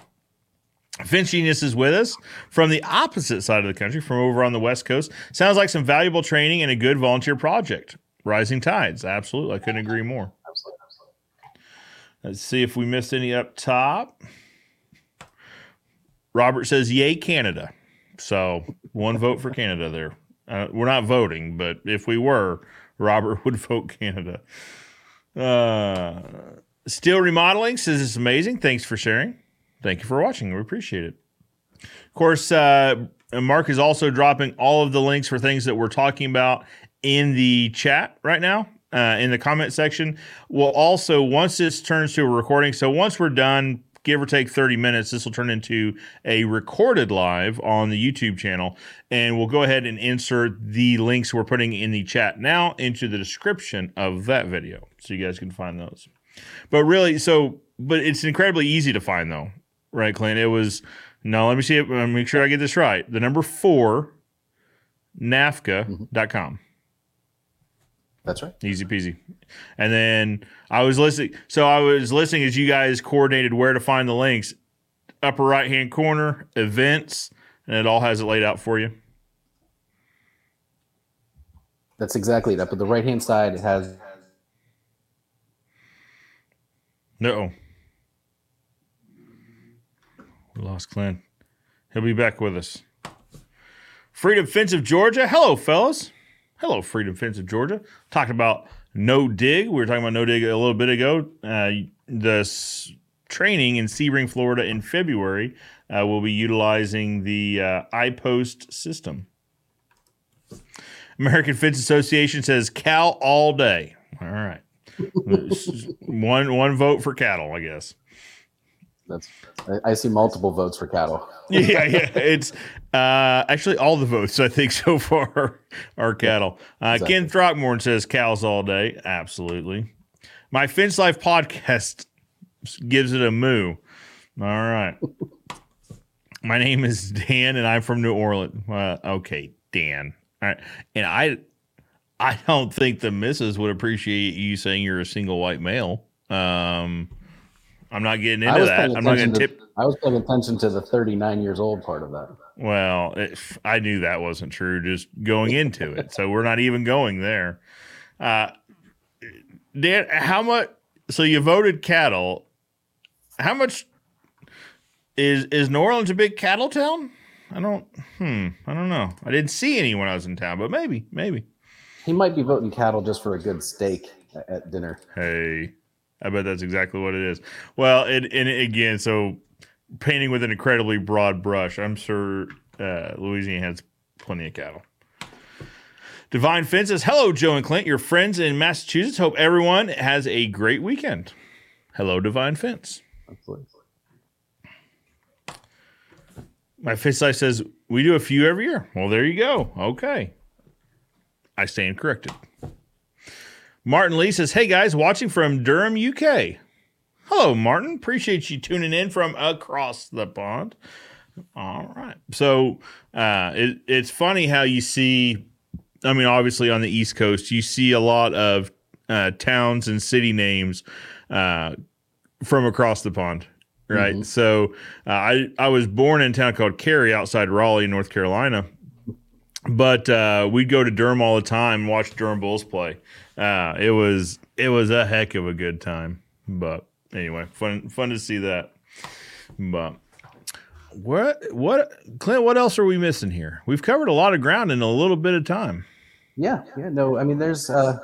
Fence Genius is with us from the opposite side of the country, from over on the West Coast. Sounds like some valuable training and a good volunteer project. Rising Tides. Absolutely. I couldn't agree more. Absolutely. Let's see if we missed any up top. Robert says, Yay, Canada. So one vote for Canada there. Uh, we're not voting, but if we were, Robert (laughs) would vote Canada. Uh, Steel Remodeling says it's amazing. Thanks for sharing. Thank you for watching. We appreciate it. Of course, uh, Mark is also dropping all of the links for things that we're talking about in the chat right now. Uh, in the comment section. We'll also, once this turns to a recording, so once we're done give or take 30 minutes, this will turn into a recorded live on the YouTube channel. And we'll go ahead and insert the links we're putting in the chat now into the description of that video so you guys can find those. But really, so, but it's incredibly easy to find though, right, Clint? It was, no, let me see it, make sure I get this right. The number four, nafca.com. Mm-hmm. That's right. Easy peasy. And then I was listening. So I was listening as you guys coordinated where to find the links. Upper right hand corner, events, and it all has it laid out for you. That's exactly it. Up at the right hand side, it has. No. We lost Clint. He'll be back with us. Freedom Fence of Georgia. Hello, fellas. Hello, Freedom Fence of Georgia. Talking about no dig. We were talking about no dig a little bit ago. Uh, training in Sebring, Florida in February uh, will be utilizing the uh, iPost system. American Fence Association says cow all day. All right. (laughs) one one vote for cattle, I guess. That's I, I, see multiple votes for cattle. (laughs) yeah, yeah. It's uh, actually all the votes I think (laughs) so far are cattle. Uh, exactly. Ken Throckmorton says cows all day. Absolutely. My Fence Life podcast gives it a moo. All right. (laughs) My name is Dan, and I'm from New Orleans. Uh, okay, Dan. All right, and I, I don't think the missus would appreciate you saying you're a single white male. Um, I'm not getting into that. I'm not going to tip. I was paying attention to the 39 years old part of that. Well, it, I knew that wasn't true just going into it. So we're not even going there. Uh, Dan, how much? So you voted cattle. How much is is New Orleans a big cattle town? I don't. Hmm. I don't know. I didn't see any when I was in town, but maybe, maybe. He might be voting cattle just for a good steak at dinner. Hey, I bet that's exactly what it is. Well, it, and again, so painting with an incredibly broad brush. I'm sure uh, Louisiana has plenty of cattle. Divine Fence says, Hello, Joe and Clint, your friends in Massachusetts. Hope everyone has a great weekend. Hello, Divine Fence. Absolutely. My fist size says, We do a few every year. Well, there you go. Okay. I stand corrected. Martin Lee says, Hey guys, watching from Durham, UK. Hello, Martin. Appreciate you tuning in from across the pond. All right. So uh, it, it's funny how you see, I mean, obviously on the East Coast, you see a lot of uh, towns and city names uh, from across the pond. Right. Mm-hmm. So uh, I, I was born in a town called Cary outside Raleigh, North Carolina. But uh, we'd go to Durham all the time and watch Durham Bulls play. Uh, it was it was a heck of a good time. But anyway, fun fun to see that. But what what Clint? What else are we missing here? We've covered a lot of ground in a little bit of time. Yeah, yeah. No, I mean, there's. Uh,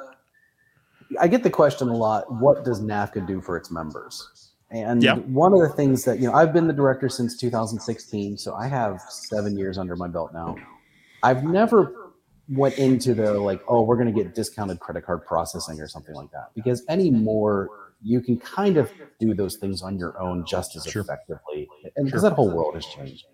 I get the question a lot. What does NAFCA do for its members? And one of the things that you know, I've been the director since 2016, so I have seven years under my belt now. I've never went into the like, oh, we're going to get discounted credit card processing or something like that, because anymore you can kind of do those things on your own just as sure. effectively, and because sure. that whole world has changed.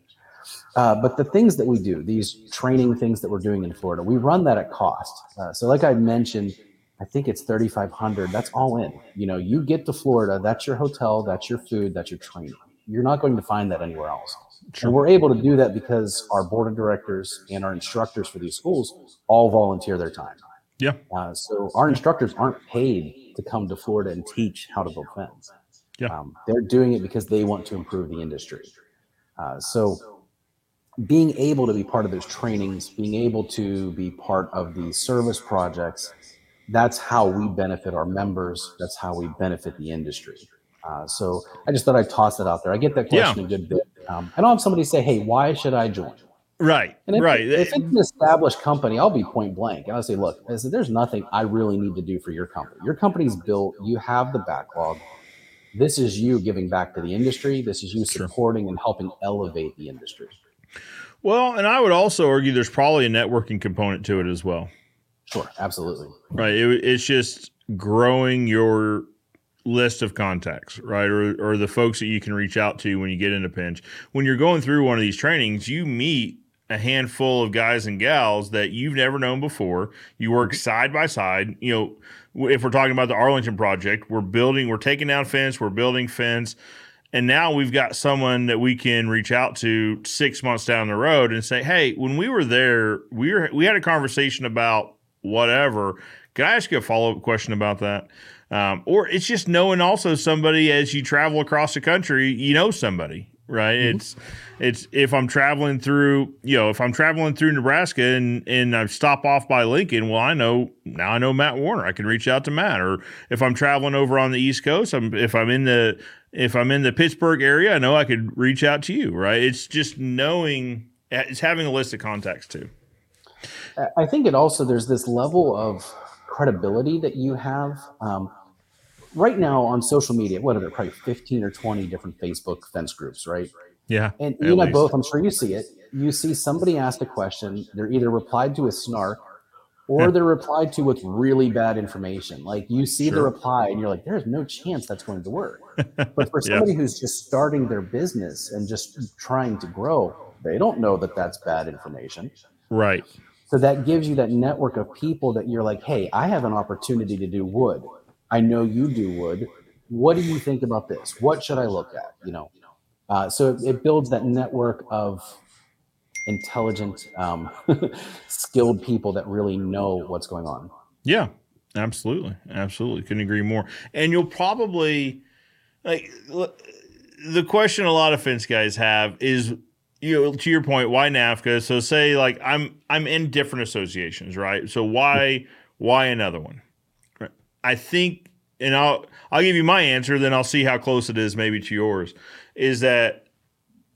Uh, but the things that we do, these training things that we're doing in Florida, we run that at cost. Uh, so, like I mentioned, I think it's thirty five hundred. That's all in. You know, you get to Florida, that's your hotel, that's your food, that's your training. You're not going to find that anywhere else. Sure. And we're able to do that because our board of directors and our instructors for these schools all volunteer their time. Yeah. Uh, so our instructors aren't paid to come to Florida and teach how to build fence. Yeah. Um, they're doing it because they want to improve the industry. Uh, so being able to be part of those trainings, being able to be part of the service projects, that's how we benefit our members. That's how we benefit the industry. Uh, so I just thought I'd toss it out there. I get that question yeah. a good bit. Um, I don't have somebody say, "Hey, why should I join?" Right. And if, right. If it's an established company, I'll be point blank. And I'll say, look, I said, there's nothing I really need to do for your company. Your company's built, you have the backlog. This is you giving back to the industry. This is you supporting and helping elevate the industry. Well, and I would also argue there's probably a networking component to it as well. Sure, absolutely. Right. It, it's just growing your list of contacts, right? Or, or the folks that you can reach out to when you get in a pinch. When you're going through one of these trainings, you meet a handful of guys and gals that you've never known before. You work mm-hmm. side by side. You know, if we're talking about the Arlington project, we're building, we're taking down fence, we're building fence. And now we've got someone that we can reach out to six months down the road and say, "Hey, when we were there, we were we had a conversation about whatever. Can I ask you a follow up question about that?" Um, or it's just knowing also somebody as you travel across the country, you know somebody, right? Mm-hmm. It's it's if I'm traveling through, you know, if I'm traveling through Nebraska and and I stop off by Lincoln, well, I know now I know Matt Warner. I can reach out to Matt. Or if I'm traveling over on the East Coast, I'm if I'm in the if I'm in the Pittsburgh area, I know I could reach out to you, right? It's just knowing it's having a list of contacts too. I think it also there's this level of credibility that you have. Um, right now on social media, what are there? Probably 15 or 20 different Facebook fence groups, right? Yeah. And you know, both, I'm sure you see it. You see somebody ask a question, they're either replied to with snark or they're replied to with really bad information. Like you see sure. the reply and you're like, there's no chance that's going to work. (laughs) But for somebody yeah. who's just starting their business and just trying to grow, they don't know that that's bad information. Right. So that gives you that network of people that you're like, hey, I have an opportunity to do wood. I know you do wood. What do you think about this? What should I look at? You know, uh, so it, it, builds that network of intelligent, um, (laughs) skilled people that really know what's going on. Yeah, absolutely, absolutely. Couldn't agree more. And you'll probably like the question a lot of fence guys have is you know to your point why NAFCA so say like I'm I'm in different associations right so why why another one right I think and I'll I'll give you my answer then I'll see how close it is maybe to yours is that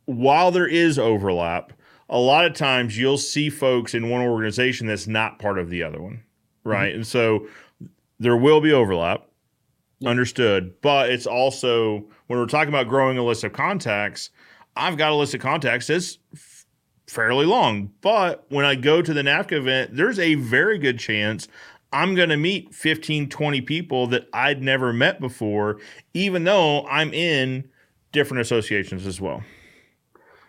while there is overlap, a lot of times you'll see folks in one organization that's not part of the other one, right? Mm-hmm. And so there will be overlap, understood, but it's also when we're talking about growing a list of contacts, I've got a list of contacts that's fairly long. But when I go to the NAFCA event, there's a very good chance I'm going to meet 15, 20 people that I'd never met before, even though I'm in different associations as well.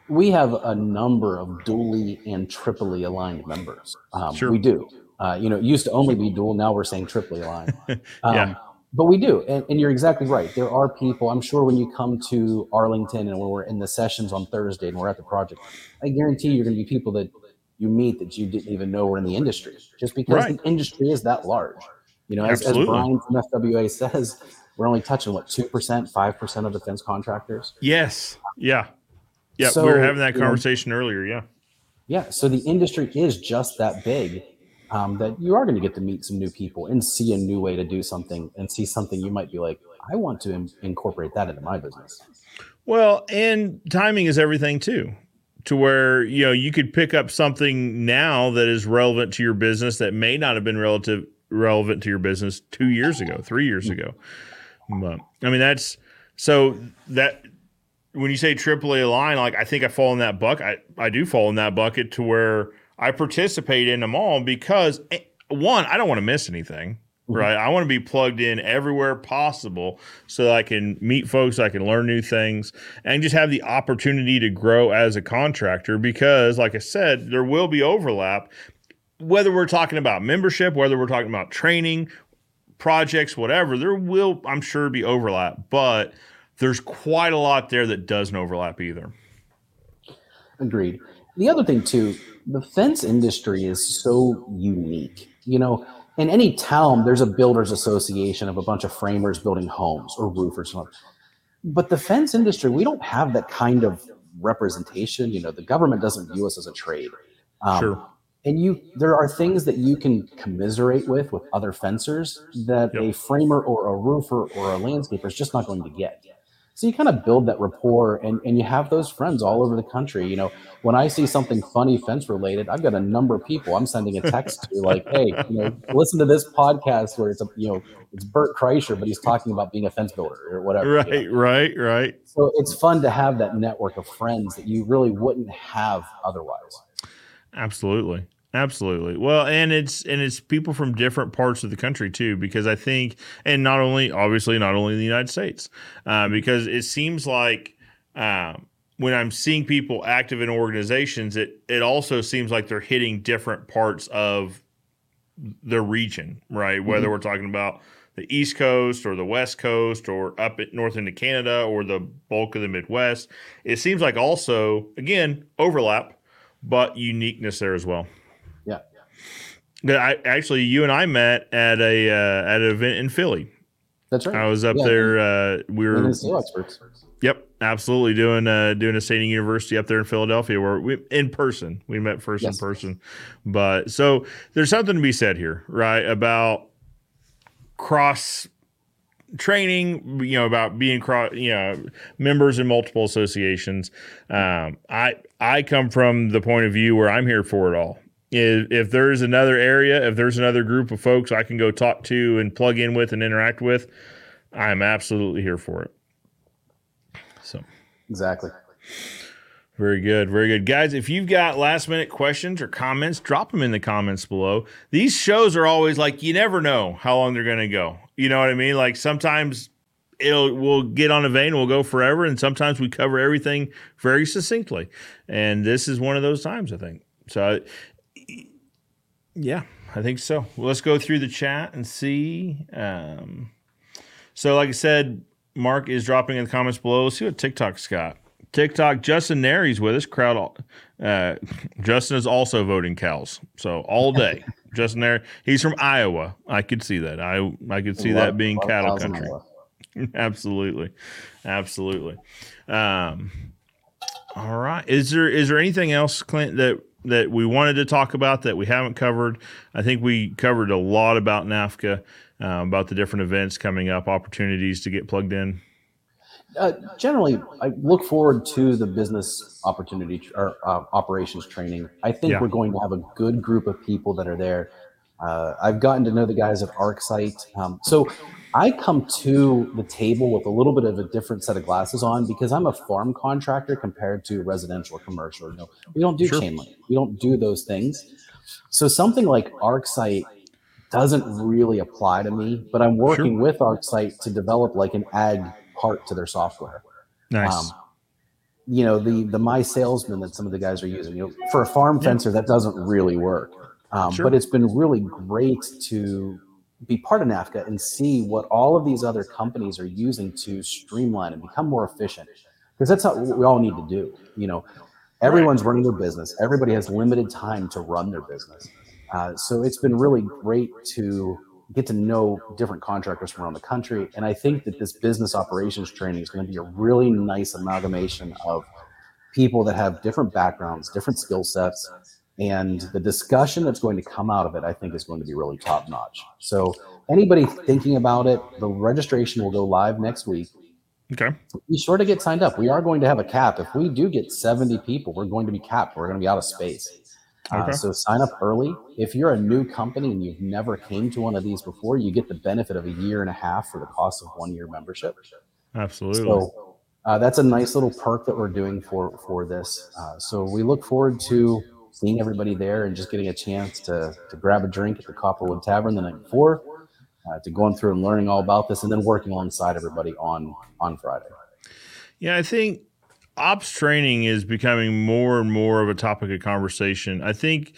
We have a number of dually and triply aligned members. Um, sure. We do. Uh, you know, it used to only be dual. Now we're saying triply aligned. (laughs) Um, yeah. But we do. And, and, you're exactly right. There are people, I'm sure when you come to Arlington and when we're in the sessions on Thursday and we're at the project, I guarantee you're going to be people that you meet that you didn't even know were in the industry just because right. the industry is that large. You know, as, as, Brian from FWA says, we're only touching what, 2%, 5% of defense contractors? Yes. Yeah. Yeah. So, we were having that conversation know, earlier. Yeah. Yeah. So the industry is just that big um, that you are going to get to meet some new people and see a new way to do something and see something you might be like, I want to Im- incorporate that into my business. Well, and timing is everything too. To where you know you could pick up something now that is relevant to your business that may not have been relative relevant to your business two years ago, three years ago. But I mean that's so that when you say AAA line, like I think I fall in that bucket. I, I do fall in that bucket to where I participate in them all because eh, one, I don't want to miss anything. Mm-hmm. Right. I want to be plugged in everywhere possible so that I can meet folks, I can learn new things, and just have the opportunity to grow as a contractor because, like I said, there will be overlap, whether we're talking about membership, whether we're talking about training, projects, whatever, there will, I'm sure, be overlap, but there's quite a lot there that doesn't overlap either. Agreed. The other thing, too, the fence industry is so unique. You know, in any town, there's a builders association of a bunch of framers building homes or roofers. But the fence industry, we don't have that kind of representation. You know, the government doesn't view us as a trade. Um, sure. And you, there are things that you can commiserate with with other fencers that yep. a framer or a roofer or a landscaper is just not going to get. So you kind of build that rapport and, and you have those friends all over the country. You know, when I see something funny fence related, I've got a number of people I'm sending a text to like, hey, you know, listen to this podcast where it's a you know, it's Bert Kreischer, but he's talking about being a fence builder or whatever. Right, you know? right, right. So it's fun to have that network of friends that you really wouldn't have otherwise. Absolutely. Absolutely. Well, and it's and it's people from different parts of the country too, because I think, and not only obviously not only in the United States, uh, because it seems like um, when I'm seeing people active in organizations, it it also seems like they're hitting different parts of the region, right? Whether mm-hmm. we're talking about the East Coast or the West Coast or up at north into Canada or the bulk of the Midwest, it seems like also again overlap, but uniqueness there as well. I actually you and I met at a uh, at an event in Philly. That's right. I was up yeah. there. Uh, we were experts. Yep, absolutely doing uh, doing a State University up there in Philadelphia where we in person we met first yes. in person. But so there's something to be said here, right? About cross training, you know, about being cross, you know, members in multiple associations. Um, I I come from the point of view where I'm here for it all if, if there's another area, if there's another group of folks I can go talk to and plug in with and interact with, I'm absolutely here for it. So, exactly. Very good. Very good. Guys, if you've got last minute questions or comments, drop them in the comments below. These shows are always like, you never know how long they're going to go. You know what I mean? Like sometimes it'll we'll get on a vein we'll go forever and sometimes we cover everything very succinctly and this is one of those times i think so yeah, I think so. Well, let's go through the chat and see. Um, so, like I said, Mark is dropping in the comments below. Let's see what TikTok's got. TikTok, Justin Nary's with us. Crowd, uh, Justin is also voting cows. So all day, (laughs) Justin Nary. He's from Iowa. I could see that. I I could see love, that being cattle country. (laughs) absolutely, absolutely. Um, all right. Is there is there anything else, Clint, that that we wanted to talk about that we haven't covered. I think we covered a lot about NAFCA, uh, about the different events coming up, opportunities to get plugged in. Uh, generally, I look forward to the business opportunity or uh, operations training. I think yeah. we're going to have a good group of people that are there Uh, I've gotten to know the guys at ArcSite. Um, so I come to the table with a little bit of a different set of glasses on because I'm a farm contractor compared to residential or commercial. You know, we don't do sure. chain link. We don't do those things. So something like ArcSite doesn't really apply to me, but I'm working sure. with ArcSite to develop like an ag part to their software. Nice. Um, you know, the the my salesman that some of the guys are using, you know, for a farm fencer, that doesn't really work. Um, sure. But it's been really great to be part of NAFCA and see what all of these other companies are using to streamline and become more efficient. Because that's what we all need to do. You know, everyone's running their business. Everybody has limited time to run their business. Uh, so it's been really great to get to know different contractors from around the country. And I think that this business operations training is going to be a really nice amalgamation of people that have different backgrounds, different skill sets, and the discussion that's going to come out of it, I think, is going to be really top notch. So, anybody thinking about it, the registration will go live next week. Okay. Be sure to get signed up. We are going to have a cap. If we do get 70 people, we're going to be capped. We're going to be out of space. Uh, okay. Uh, so sign up early. If you're a new company and you've never came to one of these before, you get the benefit of a year and a half for the cost of one year membership. Absolutely. So uh, that's a nice little perk that we're doing for for this. Uh, so we look forward to seeing everybody there and just getting a chance to, to grab a drink at the Copperwood Tavern the night before, uh, to going through and learning all about this, and then working alongside everybody on on Friday. Yeah, I think ops training is becoming more and more of a topic of conversation. I think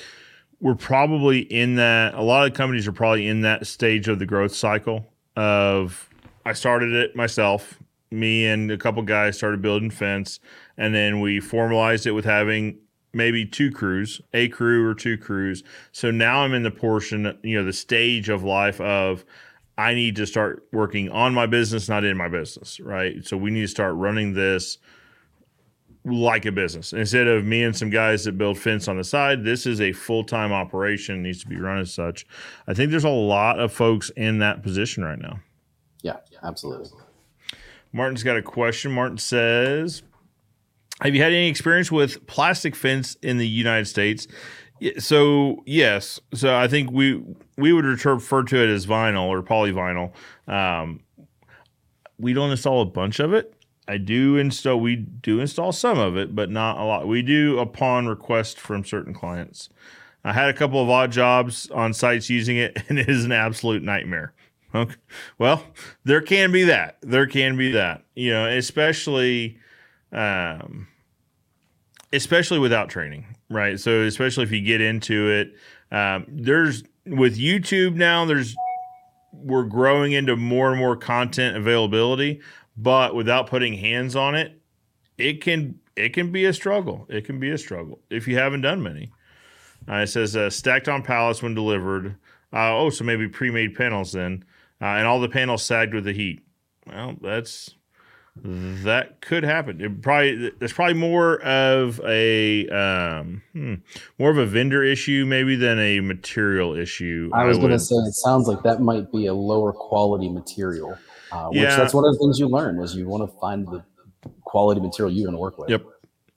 we're probably in that. A lot of companies are probably in that stage of the growth cycle. Of I started it myself. Me and a couple guys started building fence, and then we formalized it with having maybe two crews, a crew or two crews. So now I'm in the portion, you know, the stage of life of I need to start working on my business, not in my business, right? So we need to start running this like a business instead of me and some guys that build fence on the side. This is a full time operation, needs to be run as such. I think there's a lot of folks in that position right now. Yeah, absolutely. Martin's got a question. Martin says, have you had any experience with plastic fence in the United States? So yes, so I think we we would refer to it as vinyl or polyvinyl. Um, we don't install a bunch of it. I do install we do install some of it, but not a lot. We do upon request from certain clients. I had a couple of odd jobs on sites using it, (laughs) and it is an absolute nightmare. Okay. Well, there can be that. There can be that. You know, especially um, especially without training, right? So especially if you get into it, um, there's with YouTube now, there's we're growing into more and more content availability, but without putting hands on it, it can it can be a struggle. It can be a struggle if you haven't done many. Uh, it says uh, stacked on pallets when delivered. Uh, oh, so maybe pre-made panels then, uh, and all the panels sagged with the heat. Well, that's that could happen. It probably there's probably more of a um, hmm, more of a vendor issue maybe than a material issue. I was going to say it sounds like that might be a lower quality material. Uh, which yeah. that's one of the things you learn is you want to find the quality material you're going to work with. Yep.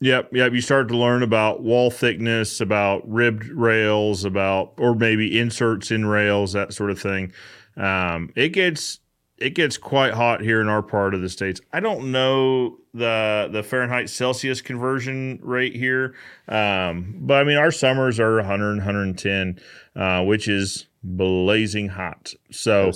Yep, yep. You start to learn about wall thickness, about ribbed rails, about or maybe inserts in rails, that sort of thing. Um, it gets it gets quite hot here in our part of the states. I don't know the the Fahrenheit Celsius conversion rate here, um, but I mean our summers are 100 110, uh, which is blazing hot. So.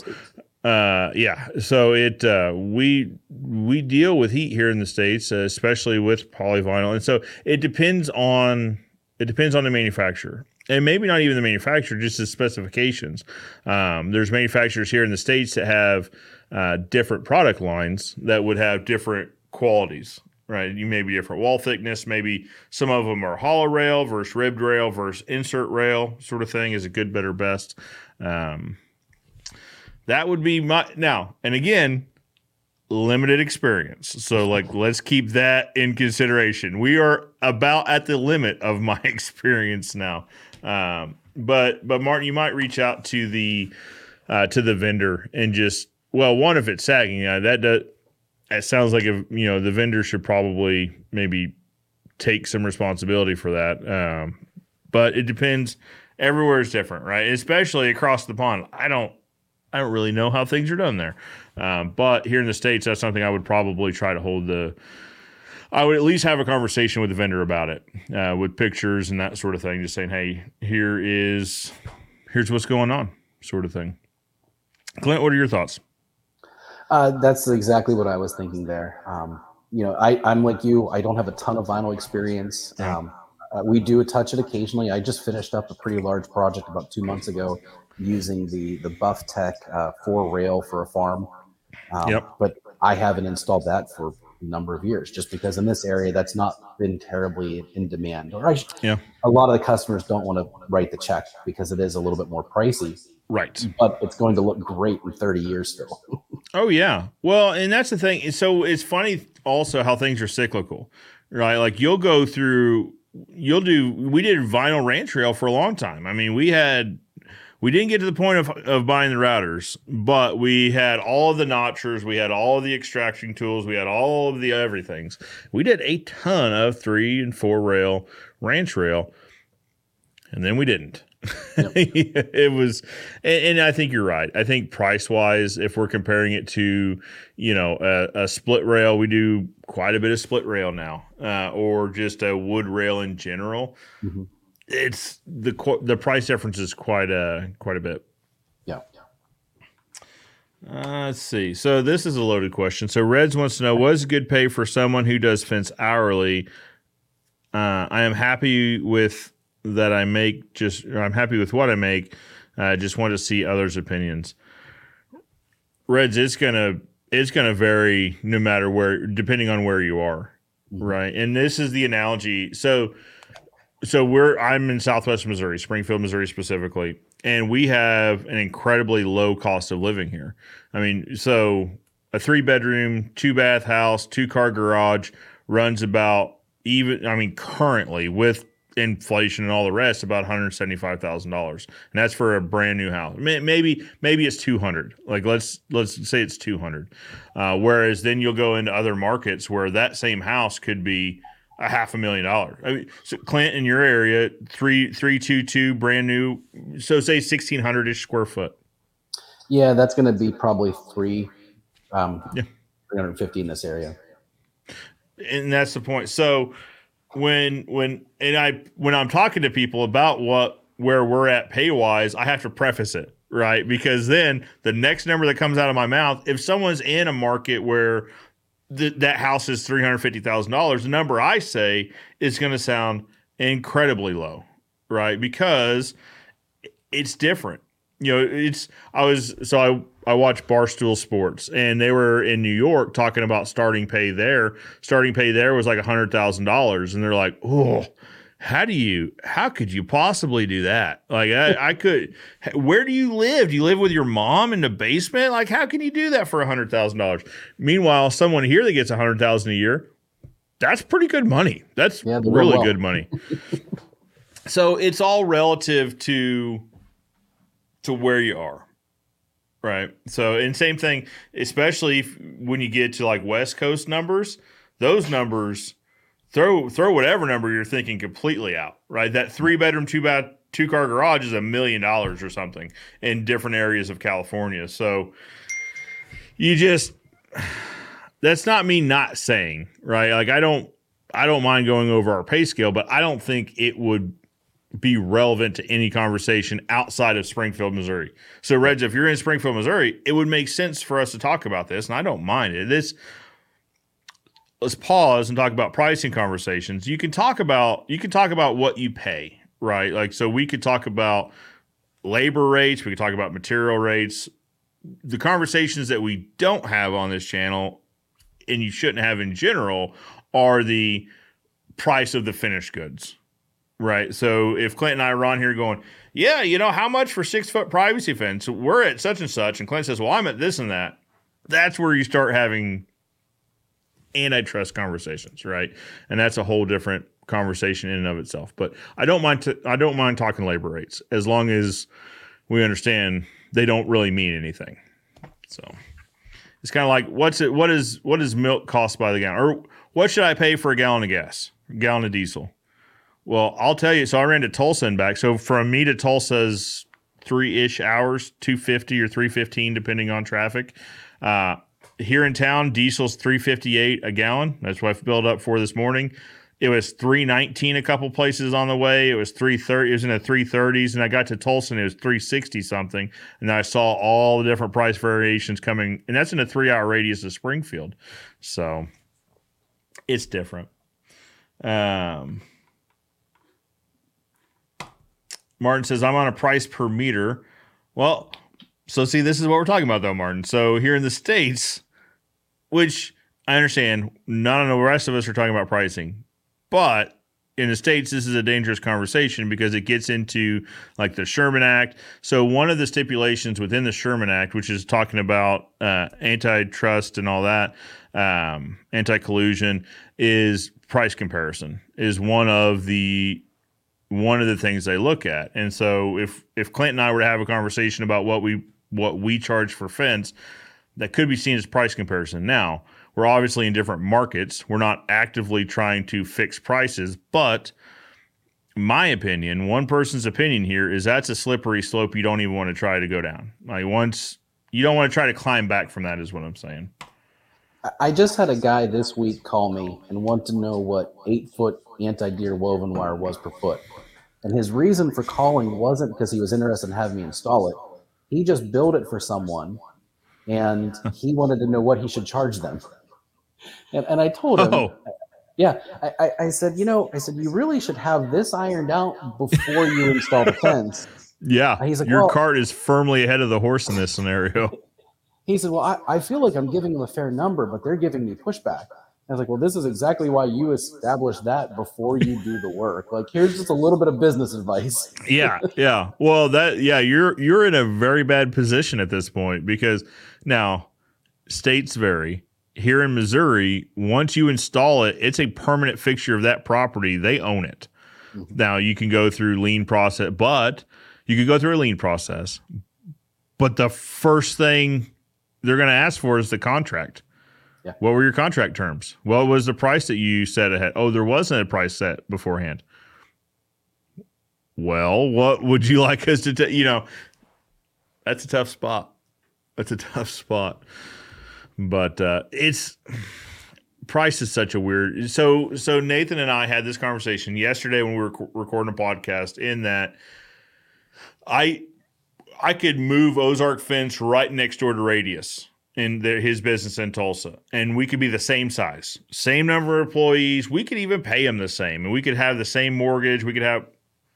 Uh, yeah, so it uh, we we deal with heat here in the states, uh, especially with polyvinyl, and so it depends on it depends on the manufacturer and maybe not even the manufacturer, just the specifications. Um, there's manufacturers here in the states that have uh, different product lines that would have different qualities, right? You may be different wall thickness. Maybe some of them are hollow rail versus ribbed rail versus insert rail sort of thing is a good, better, best. Um, that would be my now. And again, limited experience. So like let's keep that in consideration. We are about at the limit of my (laughs) experience now. Um, but but Martin, you might reach out to the uh, to the vendor and just well, one, if it's sagging, yeah, that does. It sounds like if you know the vendor should probably maybe take some responsibility for that. Um, but it depends. Everywhere is different, right? Especially across the pond. I don't I don't really know how things are done there. Um, but here in the states, that's something I would probably try to hold the. I would at least have a conversation with the vendor about it, uh, with pictures and that sort of thing. Just saying, hey, here is, here's what's going on, sort of thing. Clint, what are your thoughts? Uh, that's exactly what I was thinking there. Um, you know, I, I'm like you. I don't have a ton of vinyl experience. Um, uh, we do touch it occasionally. I just finished up a pretty large project about two months ago using the the Bufftech uh, four rail for a farm. Um, Yep. But I haven't installed that for a number of years, just because in this area that's not been terribly in demand. Or I, Yeah. a lot of the customers don't want to write the check because it is a little bit more pricey, Right. but it's going to look great in 30 years still. (laughs) Oh yeah. Well, and that's the thing. So it's funny also how things are cyclical, right? Like you'll go through, you'll do. We did vinyl ranch rail for a long time. I mean, we had, we didn't get to the point of of buying the routers, but we had all of the notchers, we had all of the extraction tools, we had all of the everythings. We did a ton of three and four rail ranch rail, and then we didn't. (laughs) it was, and, and I think you're right. I think price wise, if we're comparing it to, you know, a, a split rail, we do quite a bit of split rail now, uh, or just a wood rail in general. Mhm. It's the the price difference is quite a quite a bit. Yeah. Uh, let's see. So this is a loaded question. So Reds wants to know what is good pay for someone who does fence hourly. Uh, I am happy with that. I make just. I'm happy with what I make. I just want to see others' opinions. Reds, it's gonna it's gonna vary no matter where, depending on where you are, Mhm. right? And this is the analogy. So, so we're I'm in Southwest Missouri, Springfield, Missouri specifically, and we have an incredibly low cost of living here. I mean, so a three bedroom, two bath house, two car garage runs about even. I mean, currently with inflation and all the rest, about one hundred seventy five thousand dollars, and that's for a brand new house. Maybe maybe it's two hundred. Like let's let's say it's two hundred. Uh, whereas then you'll go into other markets where that same house could be a half a million dollars. I mean, so Clint in your area, three three two two, brand new. So say sixteen hundred ish square foot. Yeah, that's going to be probably three, um, Yeah. 350 in this area. and that's the point. So when when and I when I'm talking to people about what where we're at pay wise, I have to preface it right because then the next number that comes out of my mouth, if someone's in a market where th- that house is three hundred fifty thousand dollars, the number I say is going to sound incredibly low, right? Because it's different. You know, it's I was so I I watched Barstool Sports and they were in New York talking about starting pay there. Starting pay there was like a hundred thousand dollars, and they're like, oh. How do you? How could you possibly do that? Like I, I could. Where do you live? Do you live with your mom in the basement? Like how can you do that for a hundred thousand dollars? Meanwhile, someone here that gets a hundred thousand a year, that's pretty good money. That's Yeah, really well. good money. (laughs) so it's all relative to to where you are, right? So and same thing, especially if, when you get to like West Coast numbers, those numbers throw throw whatever number you're thinking completely out, right? That three bedroom, two bath, two car garage is a million dollars or something in different areas of California. So you just that's not me not saying, right? Like I don't I don't mind going over our pay scale, but I don't think it would be relevant to any conversation outside of Springfield, Missouri. So, Reds, if you're in Springfield, Missouri, it would make sense for us to talk about this, and I don't mind it. This let's pause and talk about pricing conversations. You can talk about you can talk about what you pay, right? Like so we could talk about labor rates, we could talk about material rates. The conversations that we don't have on this channel and you shouldn't have in general are the price of the finished goods. Right. So if Clint and I are on here going, yeah, you know, how much for six foot privacy fence? We're at such and such. And Clint says, well, I'm at this and that. That's where you start having antitrust conversations, right? And that's a whole different conversation in and of itself. But I don't mind. T- I don't mind talking labor rates as long as we understand they don't really mean anything. So it's kind of like what's it? What is what does milk cost by the gallon, or what should I pay for a gallon of gas, gallon of diesel? Well, I'll tell you. So I ran to Tulsa and back. So from me to Tulsa's three ish hours, two fifty or three fifteen, depending on traffic. Uh, here in town, diesel's three fifty eight a gallon. That's what I filled up for this morning. It was 319 a couple places on the way. It was 330. It was in the 330s, and I got to Tulsa and it was 360 something. And I saw all the different price variations coming, and that's in a three hour radius of Springfield. So it's different. Um, Martin says, I'm on a price per meter. Well, so see, this is what we're talking about, though, Martin. So here in the States, which I understand, none of the rest of us are talking about pricing. But in the states this is a dangerous conversation because it gets into like the sherman act so one of the stipulations within the sherman act which is talking about uh, antitrust and all that um, anti-collusion is price comparison is one of the one of the things they look at and so if if clint and i were to have a conversation about what we what we charge for fence that could be seen as price comparison now we're obviously in different markets. We're not actively trying to fix prices, but my opinion, one person's opinion here is that's a slippery slope you don't even want to try to go down. Like once you don't want to try to climb back from that is what I'm saying. I just had a guy this week call me and want to know what eight foot anti deer woven wire was per foot. And his reason for calling wasn't because he was interested in having me install it. He just built it for someone and he wanted to know what he should charge them. And, and I told him, oh. yeah, I, I said, you know, I said, you really should have this ironed out before you install the fence. Yeah. he's like, your well, cart is firmly ahead of the horse in this scenario. (laughs) He said, well, I, I feel like I'm giving them a fair number, but they're giving me pushback. I was like, well, this is exactly why you establish that before you do the work. Like, here's just a little bit of business advice. (laughs) yeah, yeah. Well, that yeah, you're you're in a very bad position at this point because now states vary here in Missouri, once you install it, it's a permanent fixture of that property. They own it. Mm-hmm. Now you can go through lien process, but you could go through a lien process. But the first thing they're going to ask for is the contract. Yeah. What were your contract terms? What was the price that you set ahead? Oh, there wasn't a price set beforehand. Well, what would you (laughs) like us to tell? You know, that's a tough spot. That's a (laughs) tough spot. But uh, it's price is such a weird. So so Nathan and I had this conversation yesterday when we were recording a podcast. In that, I I could move Ozark Fence right next door to Radius in the, his business in Tulsa, and we could be the same size, same number of employees. We could even pay him the same, and we could have the same mortgage. We could have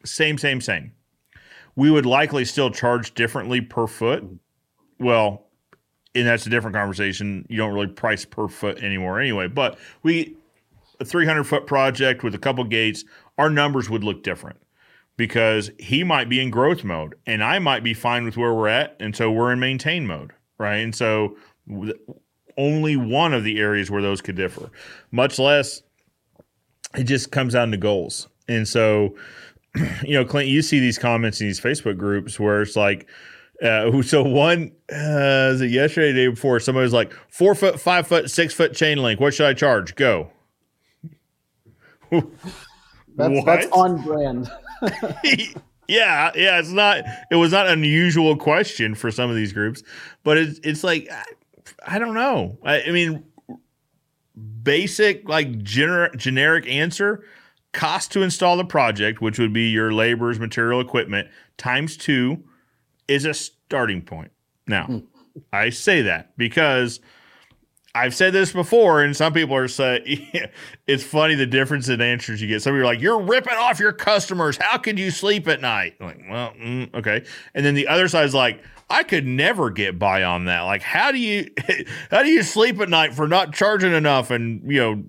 same, same, same. We would likely still charge differently per foot. Well, and that's a different conversation. You don't really price per foot anymore anyway. But we a 300 foot project with a couple gates, our numbers would look different because he might be in growth mode and I might be fine with where we're at, and so we're in maintain mode, right? And so only one of the areas where those could differ, much less it just comes down to goals. And so, (clears throat) you know, Clint, you see these comments in these Facebook groups where it's like uh, (laughs) so one uh, is it yesterday, day before? Somebody was like four foot, five foot, six foot chain link. What should I charge? Go. (laughs) that's, that's on brand. (laughs) yeah, yeah. It's not. It was not an unusual question for some of these groups, but it's it's like I, don't know. I, I, mean, basic like gener- generic answer: cost to install the project, which would be your laborers, material, equipment, times two is a starting point. Now, hmm. I say that because I've said this before, and some people are saying (laughs) it's funny the difference in answers you get. Some people are like, "You're ripping off your customers. How can you sleep at night?" I'm like, well, mm, okay. And then the other side is like, I could never get by on that. Like, how do you (laughs) how do you sleep at night for not charging enough and you know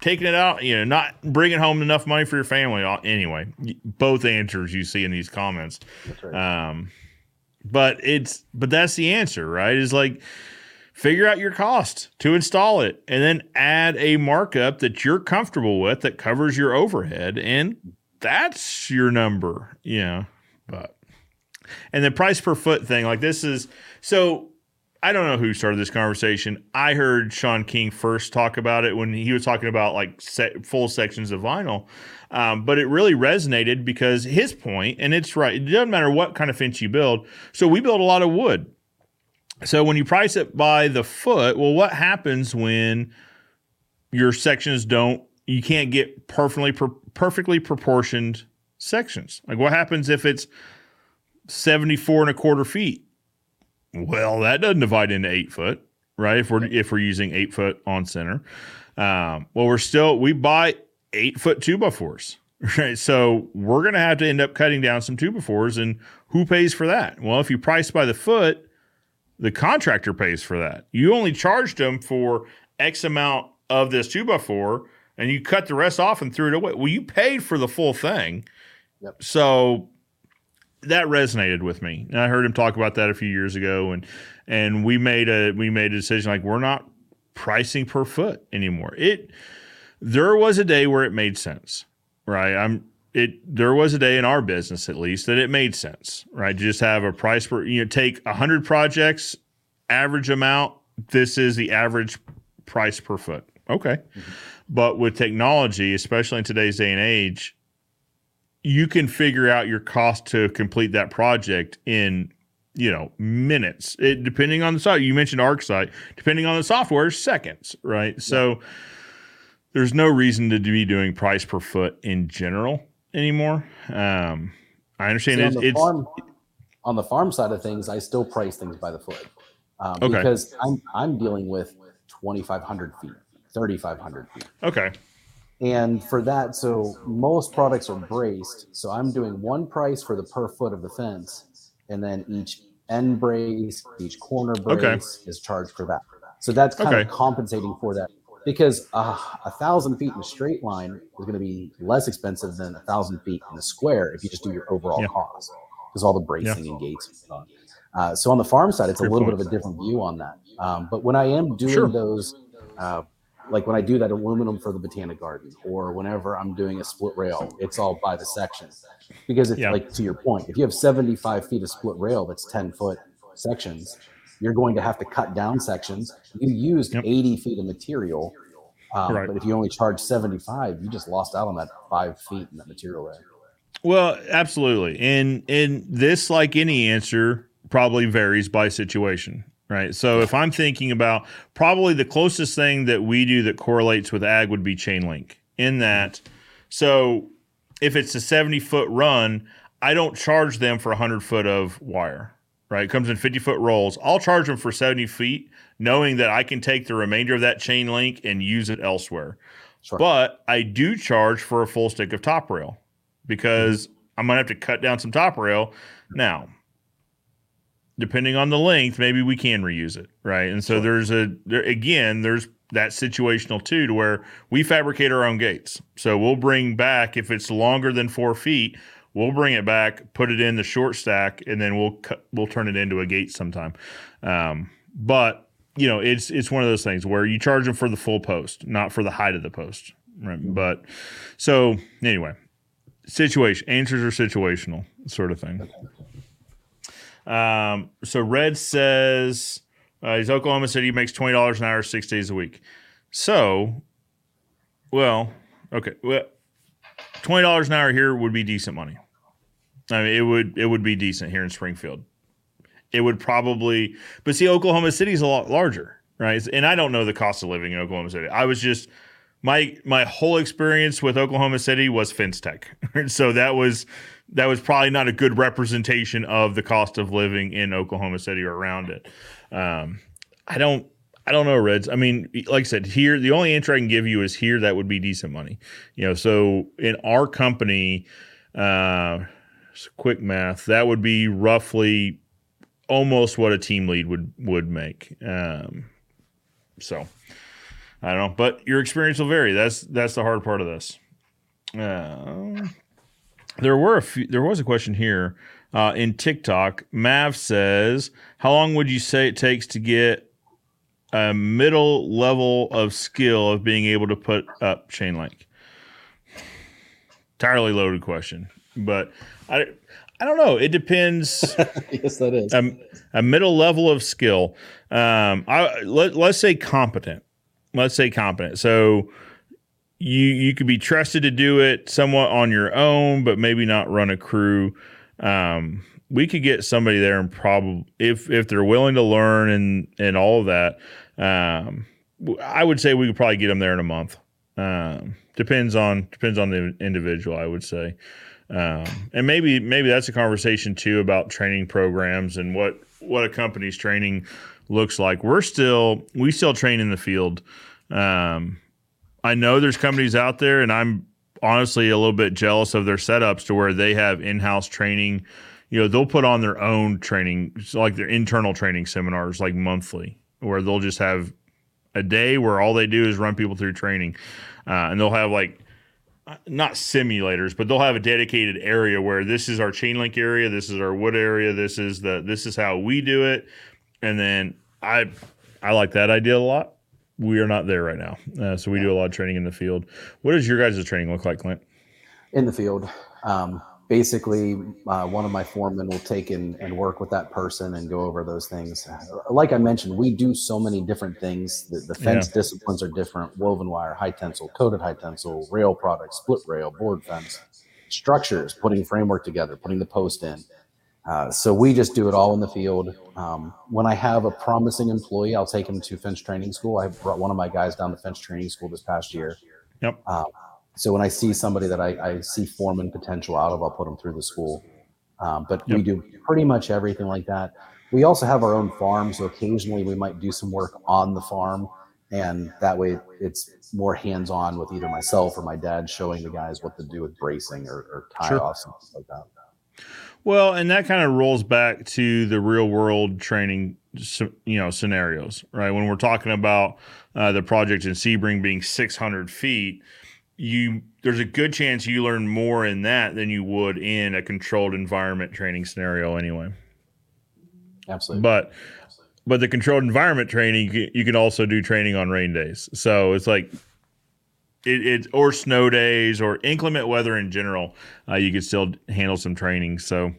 taking it out, you know, not bringing home enough money for your family? Anyway, both answers you see in these comments. Right. Um, but it's but that's the answer, right? Is like figure out your cost to install it and then add a markup that you're comfortable with that covers your overhead and that's your number. Yeah. But and the price per foot thing, like this is so I don't know who started this conversation. I heard Sean King first talk about it when he was talking about like set, full sections of vinyl. Um, but it really resonated because his point, and it's right, it doesn't matter what kind of fence you build. So we build a lot of wood. So when you price it by the foot, well, what happens when your sections don't, you can't get perfectly, per, perfectly proportioned sections? Like what happens if it's 74 and a quarter feet? Well, that doesn't divide into eight foot, right? If we're if we're using eight foot on center, um, well, we're still we buy eight foot two by fours, (laughs) right? So we're gonna have to end up cutting down some two by fours, and who pays for that? Well, if you price by the foot, the contractor pays for that. You only charged them for X amount of this two by four, and you cut the rest off and threw it away. Well, you paid for the full thing. Yep. So that resonated with me. And I heard him talk about that a few years ago, and and we made a we made a decision like we're not pricing per foot anymore. It there was a day where it made sense, right? I'm it there was a day in our business at least that it made sense, right? Just have a price per you know take hundred projects, average amount. This is the average price per foot. Okay, mm-hmm. but with technology, especially in today's day and age, you can figure out your cost to complete that project in you know minutes. It, depending on the site you mentioned ArcSite depending on the software seconds right? Yeah. so there's no reason to be doing price per foot in general anymore. Um, i understand See, it's, on, the farm, on the farm side of things i still price things by the foot. Um, okay. because i'm i'm dealing with 2500 feet 3500 feet. Okay and for that, so most products are braced. So I'm doing one price for the per foot of the fence, and then each end brace, each corner brace okay. is charged for that. So that's kind okay. of compensating for that because uh, a thousand feet in a straight line is going to be less expensive than a thousand feet in a square if you just do your overall yeah. cost because all the bracing yeah. and gates. Uh, so on the farm side, it's Good a little point. bit of a different view on that. Um, but when I am doing sure. those uh, like when I do that aluminum for the botanic garden or whenever I'm doing a split rail, it's all by the section. Because it's like to your point, if you have 75 feet of split rail that's 10 foot sections, you're going to have to cut down sections. You used yep. 80 feet of material. Um, right. But if you only charge 75, you just lost out on that five feet in that material there. Well, absolutely. And and this, like any answer, probably varies by situation right? So if I'm thinking about probably the closest thing that we do that correlates with ag would be chain link in that. So if it's a 70 foot run, I don't charge them for 100 foot of wire, right? It comes in 50 foot rolls. I'll charge them for 70 feet, knowing that I can take the remainder of that chain link and use it elsewhere. Sure. But I do charge for a full stick of top rail because mm-hmm. I'm going to have to cut down some top rail. Now, depending on the length, maybe we can reuse it, right? And so sure. there's a there again, there's that situational too, to where we fabricate our own gates. So we'll bring back if it's longer than four feet, we'll bring it back, put it in the short stack, and then we'll cut, we'll turn it into a gate sometime. Um, but you know, it's it's one of those things where you charge them for the full post, not for the height of the post, right? But so anyway, situation answers are situational, sort of thing. Um, so Red says uh, he's Oklahoma City, makes twenty dollars an hour, six days a week. So, well, okay, well, twenty dollars an hour here would be decent money. I mean, it would it would be decent here in Springfield. It would probably, but see, Oklahoma City is a lot larger, right? And I don't know the cost of living in Oklahoma City. I was just my my whole experience with Oklahoma City was FenceTech, (laughs) so that was that was probably not a good representation of the cost of living in Oklahoma City or around it. Um, I don't. I don't know, Reds. I mean, like I said, here the only answer I can give you is here that would be decent money. You know, so in our company, uh, quick math, that would be roughly almost what a team lead would would make. Um, so I don't know, but your experience will vary. That's that's the hard part of this. Uh, there were a few, there was a question here uh, in TikTok. Mav says, "How long would you say it takes to get a middle level of skill of being able to put up chain link?" Entirely loaded question, but I I don't know. It depends. (laughs) yes, that is a, a middle level of skill. Um, I let let's say competent. Let's say competent. So you you could be trusted to do it somewhat on your own, but maybe not run a crew. Um, we could get somebody there and probably if if they're willing to learn and and all of that. Um, I would say we could probably get them there in a month. Um, depends on depends on the individual. I would say, um, and maybe maybe that's a conversation too about training programs and what what a company's training looks like. We're still we still train in the field. Um, I know there's companies out there, and I'm honestly a little bit jealous of their setups to where they have in-house training. You know, they'll put on their own training, like their internal training seminars, like monthly, where they'll just have a day where all they do is run people through training, uh, and they'll have like not simulators, but they'll have a dedicated area where this is our chain link area, this is our wood area, this is the this is how we do it, and then I I like that idea a lot we are not there right now. Uh, so we do a lot of training in the field. What does your guys' training look like, Clint? In the field. Um, basically, uh, one of my foremen will take in and work with that person and go over those things. Like I mentioned, we do so many different things. The, the fence yeah. disciplines are different woven wire, high tensile, coated high tensile, rail products, split rail, board fence, structures, putting framework together, putting the post in. Uh, so we just do it all in the field. Um, when I have a promising employee, I'll take him to fence training school. I brought one of my guys down to fence training school this past year. Yep. Uh, so when I see somebody that I, I, see foreman potential out of, I'll put them through the school. Um, but yep. we do pretty much everything like that. We also have our own farm, so occasionally we might do some work on the farm, and that way it's more hands-on with either myself or my dad showing the guys what to do with bracing or, or tie sure. and stuff like that. Well, and that kind of rolls back to the real world training, you know, scenarios, right? When we're talking about uh, the project in Sebring being 600 feet, you there's a good chance you learn more in that than you would in a controlled environment training scenario, anyway. Absolutely. But but the controlled environment training, you can also do training on rain days. So it's like it, it, or snow days or inclement weather in general, uh, you could still handle some training. So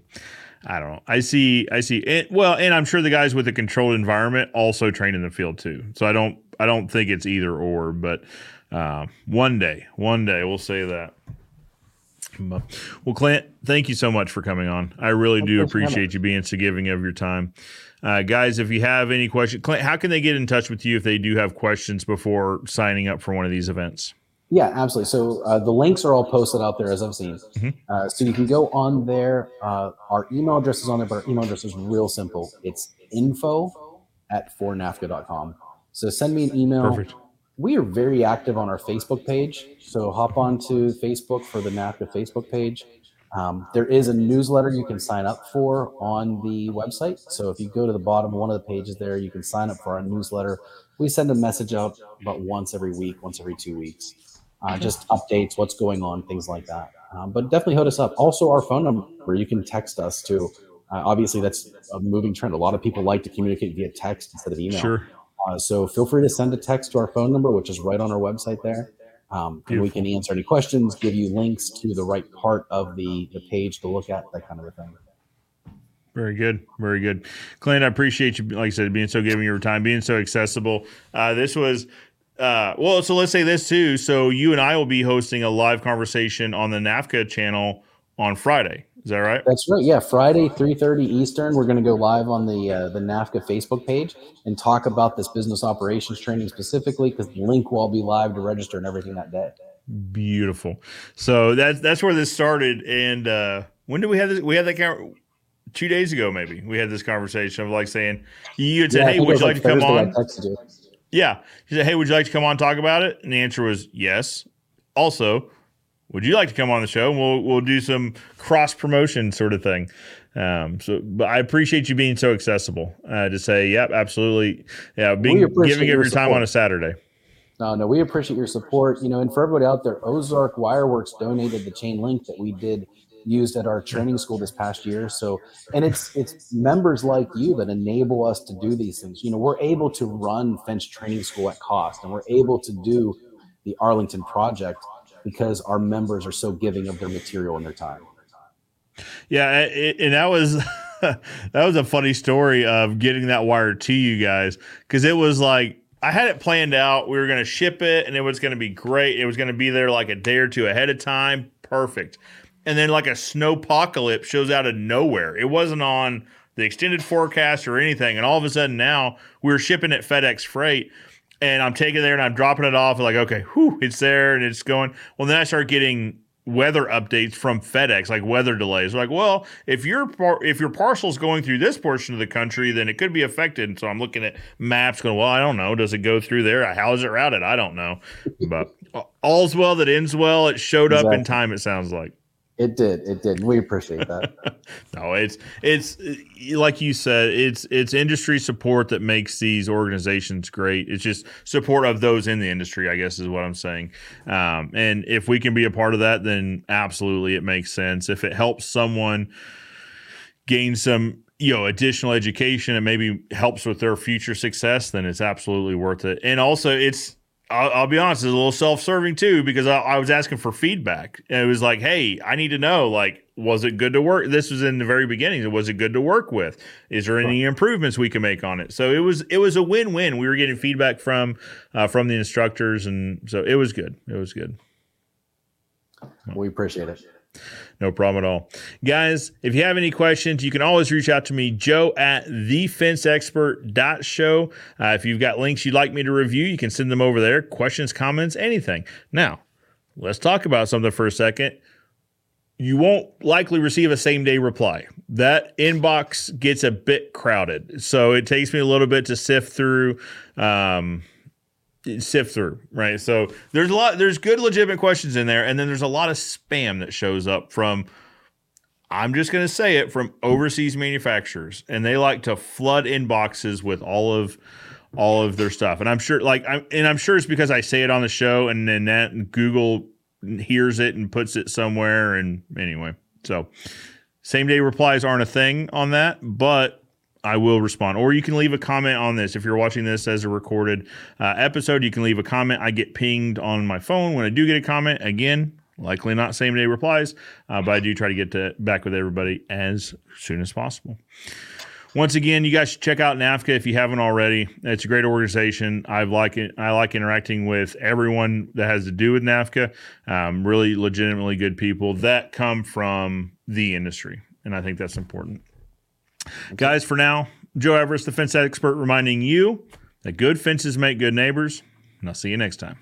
I don't know. I see. I see. It, well, and I'm sure the guys with the controlled environment also train in the field too. So I don't. I don't think it's either or. But uh, one day, one day, we'll say that. Well, Clint, thank you so much for coming on. I really do appreciate you being so giving of your time. Uh, guys, if you have any questions, Clint, how can they get in touch with you if they do have questions before signing up for one of these events? Yeah, absolutely. So uh, the links are all posted out there as I've seen. Mm-hmm. Uh, so you can go on there. Uh, our email address is on there, but our email address is real simple. It's info at 4nafca.com. So send me an email. Perfect. We are very active on our Facebook page. So hop on to Facebook for the NAFCA Facebook page. Um, there is a newsletter you can sign up for on the website. So if you go to the bottom of one of the pages there, you can sign up for our newsletter. We send a message out about once every week, once every two weeks uh, just updates, what's going on, things like that. Um, but definitely hit us up. Also, our phone number, you can text us too. Uh, obviously, that's a moving trend. A lot of people like to communicate via text instead of email. Sure. Uh, so feel free to send a text to our phone number, which is right on our website there. Um, and we can answer any questions, give you links to the right part of the, the page to look at, that kind of a thing. Very good. Very good. Clint, I appreciate you, like I said, being so giving your time, being so accessible. Uh, this was uh, well, so let's say this too. So you and I will be hosting a live conversation on the NAFCA channel on Friday. Is that right? That's right. Yeah, Friday, three thirty Eastern. We're going to go live on the uh, the NAFCA Facebook page and talk about this business operations training specifically because the link will all be live to register and everything that day. Beautiful. So that's that's where this started. And uh, when did we have this? We had that count two days ago, maybe. We had this conversation of like saying you had said, yeah, "Hey, would you like, like to come on?" Yeah. He said, Hey, would you like to come on and talk about it? And the answer was yes. Also, would you like to come on the show? We'll we'll do some cross promotion sort of thing. Um, so, but I appreciate you being so accessible uh, to say, yep, absolutely, yeah, being giving your, your time on a Saturday. No, no, we appreciate your support. You know, and for everybody out there, Ozark Wireworks donated the chain link that we did used at our training school this past year. So, and it's it's members like you that enable us to do these things. You know, we're able to run fence training school at cost, and we're able to do the Arlington project because our members are so giving of their material and their time. Yeah, and that was (laughs) that was a funny story of getting that wire to you guys because it was like I had it planned out. We were going to ship it, and it was going to be great. It was going to be there like a day or two ahead of time. Perfect. And then like a snowpocalypse shows out of nowhere. It wasn't on the extended forecast or anything. And all of a sudden now we are shipping it FedEx Freight and I'm taking it there and I'm dropping it off. like, okay, whew, it's there and it's going. Well, then I start getting weather updates from FedEx, like weather delays. Like, well, if your par- if your parcel's going through this portion of the country, then it could be affected. And so I'm looking at maps, going, well, I don't know. Does it go through there? How is it routed? I don't know. But all's well that ends well. It showed exactly. up in time. It sounds like. It did. It did. We appreciate that. (laughs) no, it's it's like you said. It's it's industry support that makes these organizations great. It's just support of those in the industry. I guess is what I'm saying. Um, and if we can be a part of that, then absolutely it makes sense. If it helps someone gain some you know additional education and maybe helps with their future success, then it's absolutely worth it. And also, it's I'll, I'll, be honest, it's a little self-serving too because I, I, was asking for feedback. And it was like, hey, I need to know, like, was it good to work? This was in the very beginning. Was it good to work with? Is there any improvements we can make on it? So it was it was a win-win. We were getting feedback from uh, from the instructors, and so it was good. It was good. We appreciate it. No problem at all. Guys, if you have any questions, you can always reach out to me, joe at thefenceexpert.show. Uh, if you've got links you'd like me to review, you can send them over there. Questions, comments, anything. Now, let's talk about something for a second. You won't likely receive a same day reply. That inbox gets a bit crowded. So it takes me a little bit to sift through. Um, sift through, right? So there's a lot, there's good legitimate questions in there, and then there's a lot of spam that shows up from. I'm just going to say it from overseas manufacturers, and they like to flood inboxes with all of all of their stuff. And I'm sure, like, I'm and I'm sure it's because I say it on the show, and then that Google hears it and puts it somewhere. And anyway, so same day replies aren't a thing on that, but I will respond. Or you can leave a comment on this. If you're watching this as a recorded uh, episode, you can leave a comment. I get pinged on my phone when I do get a comment. Again, likely not same day replies, uh, but I do try to get to, back with everybody as soon as possible. Once again, you guys should check out NAFCA if you haven't already. It's a great organization. I like it. I like interacting with everyone that has to do with NAFCA. Um, really, legitimately good people that come from the industry, and I think that's important. Guys, for now, Joe Everest, the fence expert, reminding you that good fences make good neighbors. And I'll see you next time.